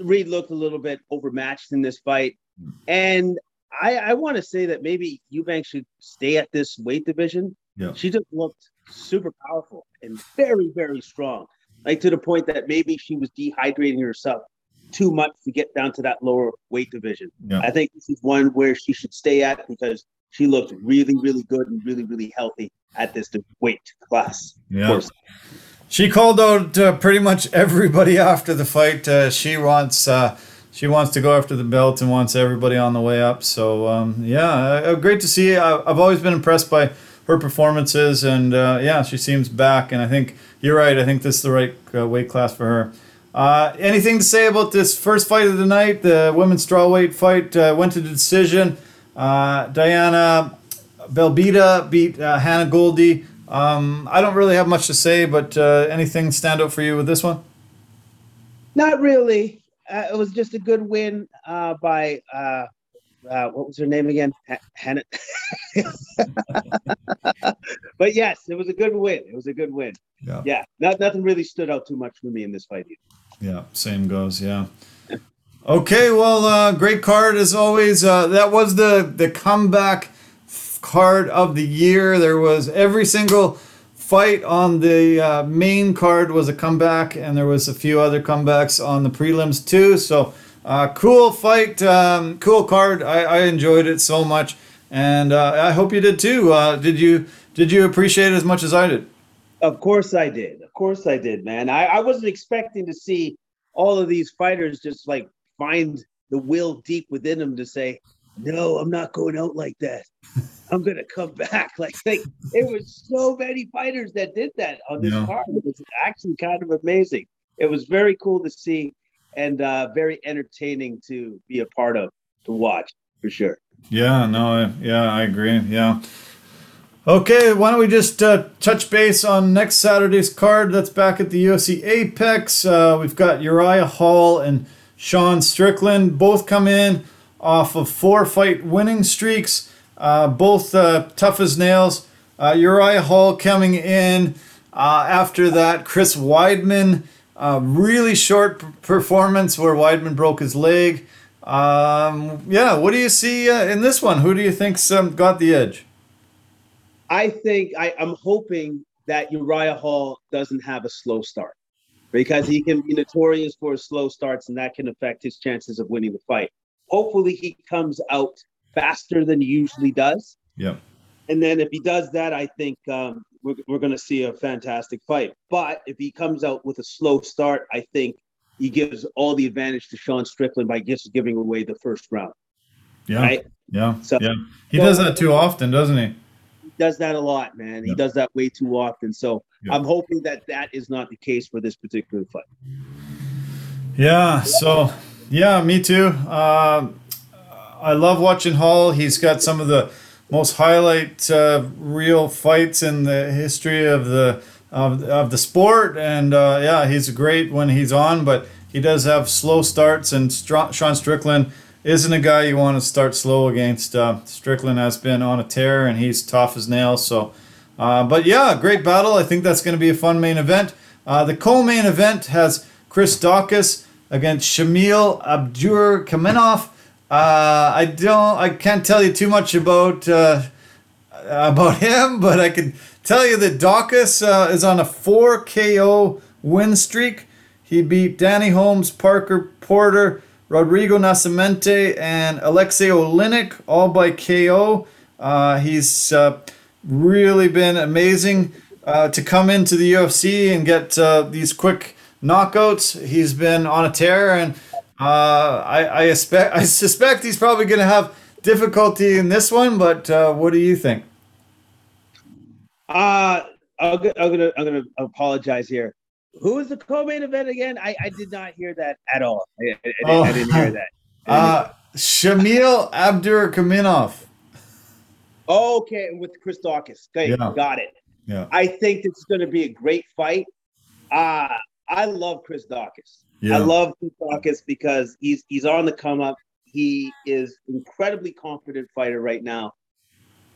Reed looked a little bit overmatched in this fight, and I, I want to say that maybe Eubank should stay at this weight division. Yeah. She just looked super powerful and very, very strong. Like to the point that maybe she was dehydrating herself too much to get down to that lower weight division. Yeah. I think this is one where she should stay at because she looked really, really good and really, really healthy at this weight class. Yeah. She called out uh, pretty much everybody after the fight. Uh, she wants uh, she wants to go after the belt and wants everybody on the way up. So um, yeah, uh, great to see. I, I've always been impressed by her performances, and uh, yeah, she seems back. And I think you're right. I think this is the right uh, weight class for her. Uh, anything to say about this first fight of the night, the women's strawweight fight? Uh, went to the decision. Uh, Diana Belbita beat uh, Hannah Goldy. Um, I don't really have much to say, but uh, anything stand out for you with this one? Not really. Uh, it was just a good win uh, by uh, uh, what was her name again? Ha- Hannah. but yes, it was a good win. It was a good win. Yeah. Yeah, not, nothing really stood out too much for me in this fight. Either. Yeah, same goes. Yeah. Okay, well, uh, great card as always. Uh, that was the the comeback card of the year. There was every single fight on the uh, main card was a comeback, and there was a few other comebacks on the prelims too. So, uh, cool fight, um, cool card. I, I enjoyed it so much, and uh, I hope you did too. Uh, did you did you appreciate it as much as I did? Of course I did. Of course I did, man. I, I wasn't expecting to see all of these fighters just like find the will deep within them to say, no, I'm not going out like that. I'm gonna come back. Like, like it was so many fighters that did that on this Yeah. card. It was actually kind of amazing. It was very cool to see and uh, very entertaining to be a part of to watch for sure. Yeah, no, I- yeah, I agree. Yeah. Okay, why don't we just uh, touch base on next Saturday's card? That's back at the UFC Apex. Uh, we've got Uriah Hall and Sean Strickland both come in off of four fight winning streaks, uh, both uh, tough as nails. Uh, Uriah Hall coming in uh, after that. Chris Weidman, uh, really short performance where Weidman broke his leg. Um, yeah, what do you see uh, in this one? Who do you think's um, got the edge? I think I, I'm hoping that Uriah Hall doesn't have a slow start because he can be notorious for slow starts and that can affect his chances of winning the fight. Hopefully, he comes out faster than he usually does. Yeah. And then if he does that, I think um, we're, we're going to see a fantastic fight. But if he comes out with a slow start, I think he gives all the advantage to Sean Strickland by just giving away the first round. Yeah. Right? Yeah. So- yeah. He so- does that too often, doesn't he? He does that a lot, man. He does that way too often. So Yeah. I'm hoping that that is not the case for this particular fight. Yeah. So, yeah, me too. Um I love watching Hall. He's got some of the most highlight uh, reel fights in the history of the of, of the sport, and uh, yeah, he's great when he's on. But he does have slow starts, and Str- Sean Strickland isn't a guy you want to start slow against. Uh, Strickland has been on a tear, and he's tough as nails. So, uh, but yeah, great battle. I think that's going to be a fun main event. Uh, the co-main event has Chris Daukaus against Shamil Abdurakhimov. Uh, I don't, I can't tell you too much about uh, about him, but I can tell you that Daukaus uh, is on a four KO win streak. He beat Danny Holmes, Parker Porter, Rodrigo Nascimento, and Aleksei Oleinik all by KO. Uh, he's uh, really been amazing uh, to come into the UFC and get uh, these quick knockouts. He's been on a tear, and uh, I, I expect I suspect he's probably going to have difficulty in this one. But uh, what do you think? Uh I'm gonna, I'm gonna, apologize here. Who is the co-main event again? I, I did not hear that at all. I, I, Oh. I didn't hear that. Uh, Shamil Abdurakhimov. okay, with Chris Daukaus. Okay, Yeah. got it. Yeah. I think this is going to be a great fight. Uh, I love Chris Daukaus. Yeah. I love Chris Daukaus because he's he's on the come up. He is incredibly confident fighter right now.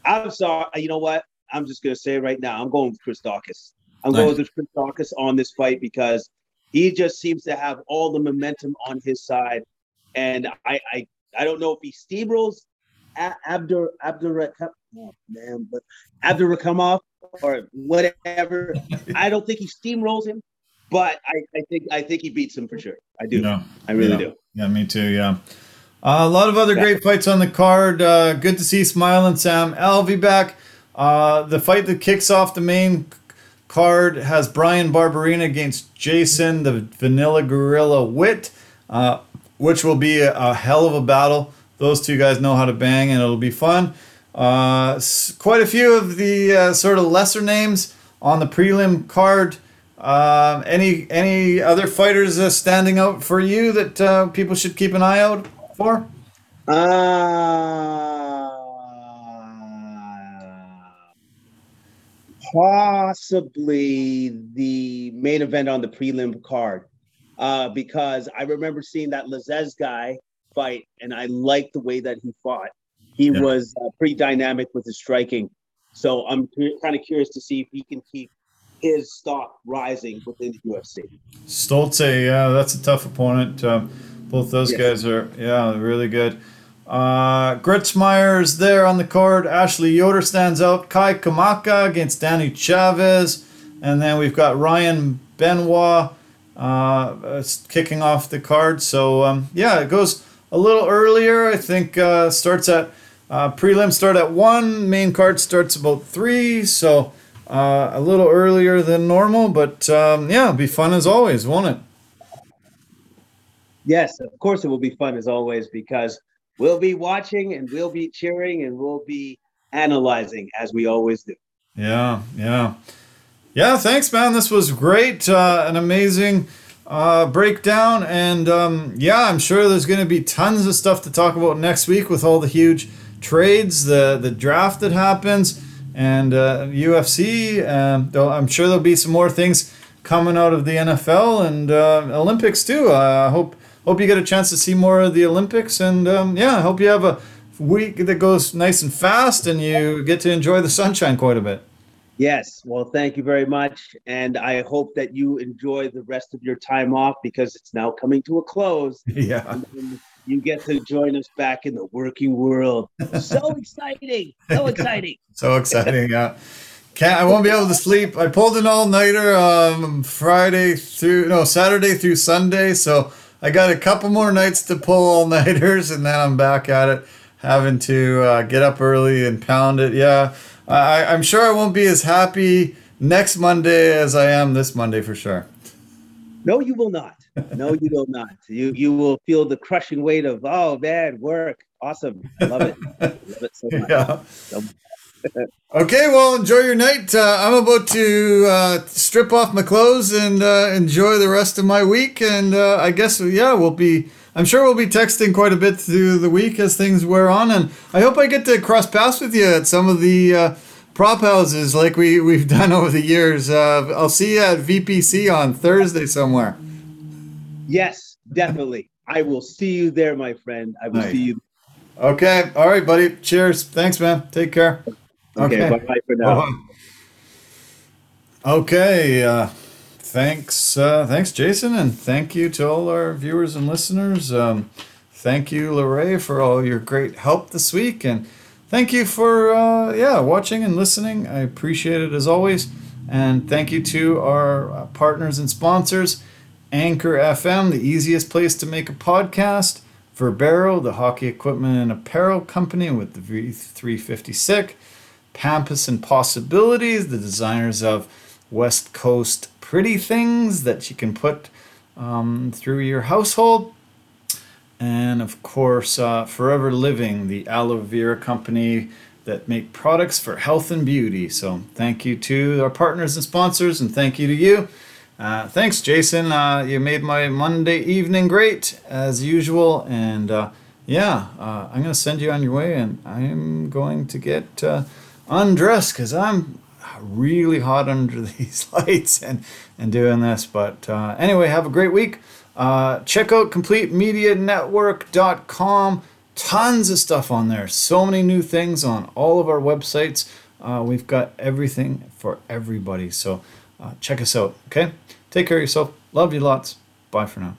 I'm sorry, you know what? I'm just gonna say right now. I'm going with Chris Daukaus. I'm Nice. going with Chris Daukaus on this fight because he just seems to have all the momentum on his side, and I I, I don't know if he steamrolls Abdur Abdur oh man, but Abdurakhimov or whatever. I don't think he steamrolls him, but I, I think I think he beats him for sure. I do. Yeah. I really Yeah. do. Yeah, me too. Yeah. Uh, a lot of other great fights on the card. Uh, good to see Smile and Sam Alvey back. Uh, the fight that kicks off the main card has Bryan Barberena against Jason, the Vanilla Gorilla Wit, uh, which will be a, a hell of a battle. Those two guys know how to bang, and it'll be fun. Uh, s- quite a few of the uh, sort of lesser names on the prelim card. Um, any any other fighters uh, standing out for you that uh, people should keep an eye out for? Uh, possibly the main event on the prelim card, uh, because I remember seeing that Lazzez guy fight, and I liked the way that he fought. He Yeah. was uh, pretty dynamic with his striking, so I'm kind of curious to see if he can keep his stock rising within the UFC. Stolze, yeah, that's a tough opponent. Um, both those Yes. guys are, yeah, really good. Uh, Gritzmeyer is there on the card. Ashley Yoder stands out. Kai Kamaka against Danny Chavez. And then we've got Ryan Benoit uh, uh, kicking off the card. So, um, yeah, it goes a little earlier. I think uh, starts at uh, prelim start at 1. Main card starts about 3. So, uh, a little earlier than normal. But, um, yeah, it'll be fun as always, won't it? Yes, of course it will be fun as always because we'll be watching and we'll be cheering and we'll be analyzing as we always do. Yeah, yeah. Yeah, thanks, man. This was great. Uh, an amazing uh, breakdown. And um, yeah, I'm sure there's going to be tons of stuff to talk about next week with all the huge trades, the, the draft that happens, and uh, UFC. Um, though I'm sure there'll be some more things coming out of the NFL and uh, Olympics too. I hope hope you get a chance to see more of the Olympics. And um, yeah, I hope you have a week that goes nice and fast and you get to enjoy the sunshine quite a bit. Yes, well, thank you very much. And I hope that you enjoy the rest of your time off because it's now coming to a close. Yeah. You get to join us back in the working world. So exciting! So exciting. So exciting. Yeah. Can't, I won't be able to sleep. I pulled an all nighter um, Friday through, no, Saturday through Sunday. So I got a couple more nights to pull all nighters and then I'm back at it, having to uh, get up early and pound it. Yeah. I, I'm sure I won't be as happy next Monday as I am this Monday for sure. No, you will not. No, you will not. You you will feel the crushing weight of oh man, work. Awesome. Love it. Love it so much. Yeah. So Okay, well, enjoy your night. Uh, I'm about to uh, strip off my clothes and uh, enjoy the rest of my week. And uh, I guess, yeah, we'll be, I'm sure we'll be texting quite a bit through the week as things wear on. And I hope I get to cross paths with you at some of the uh, prop houses like we, we've done over the years. Uh, I'll see you at VPC on Thursday somewhere. Yes, definitely. I will see you there, my friend. I will Nice. see you. Okay. All right, buddy. Cheers. Thanks, man. Take care. Okay, Okay. bye bye for now. Bye-bye. Okay. Uh, thanks. Uh, thanks, Jason, and thank you to all our viewers and listeners. Um, thank you, Lorray, for all your great help this week, and thank you for uh, yeah watching and listening. I appreciate it as always, and thank you to our uh, partners and sponsors. Anchor FM, the easiest place to make a podcast. Verbero, the hockey equipment and apparel company with the V350 Pampas and Possibilities, the designers of West Coast pretty things that you can put um, through your household. And of course, uh, Forever Living, the aloe vera company that make products for health and beauty. So thank you to our partners and sponsors, and thank you to you. Uh, thanks, Jason. Uh, you made my Monday evening great as usual, and uh, yeah, uh, I'm gonna send you on your way, and I'm going to get uh, undressed because I'm really hot under these lights and and doing this. But uh, anyway, have a great week. Check out CompleteMediaNetwork.com. Tons of stuff on there. So many new things on all of our websites. We've got everything for everybody. So check us out. Okay. Take care of yourself. Love you lots. Bye for now.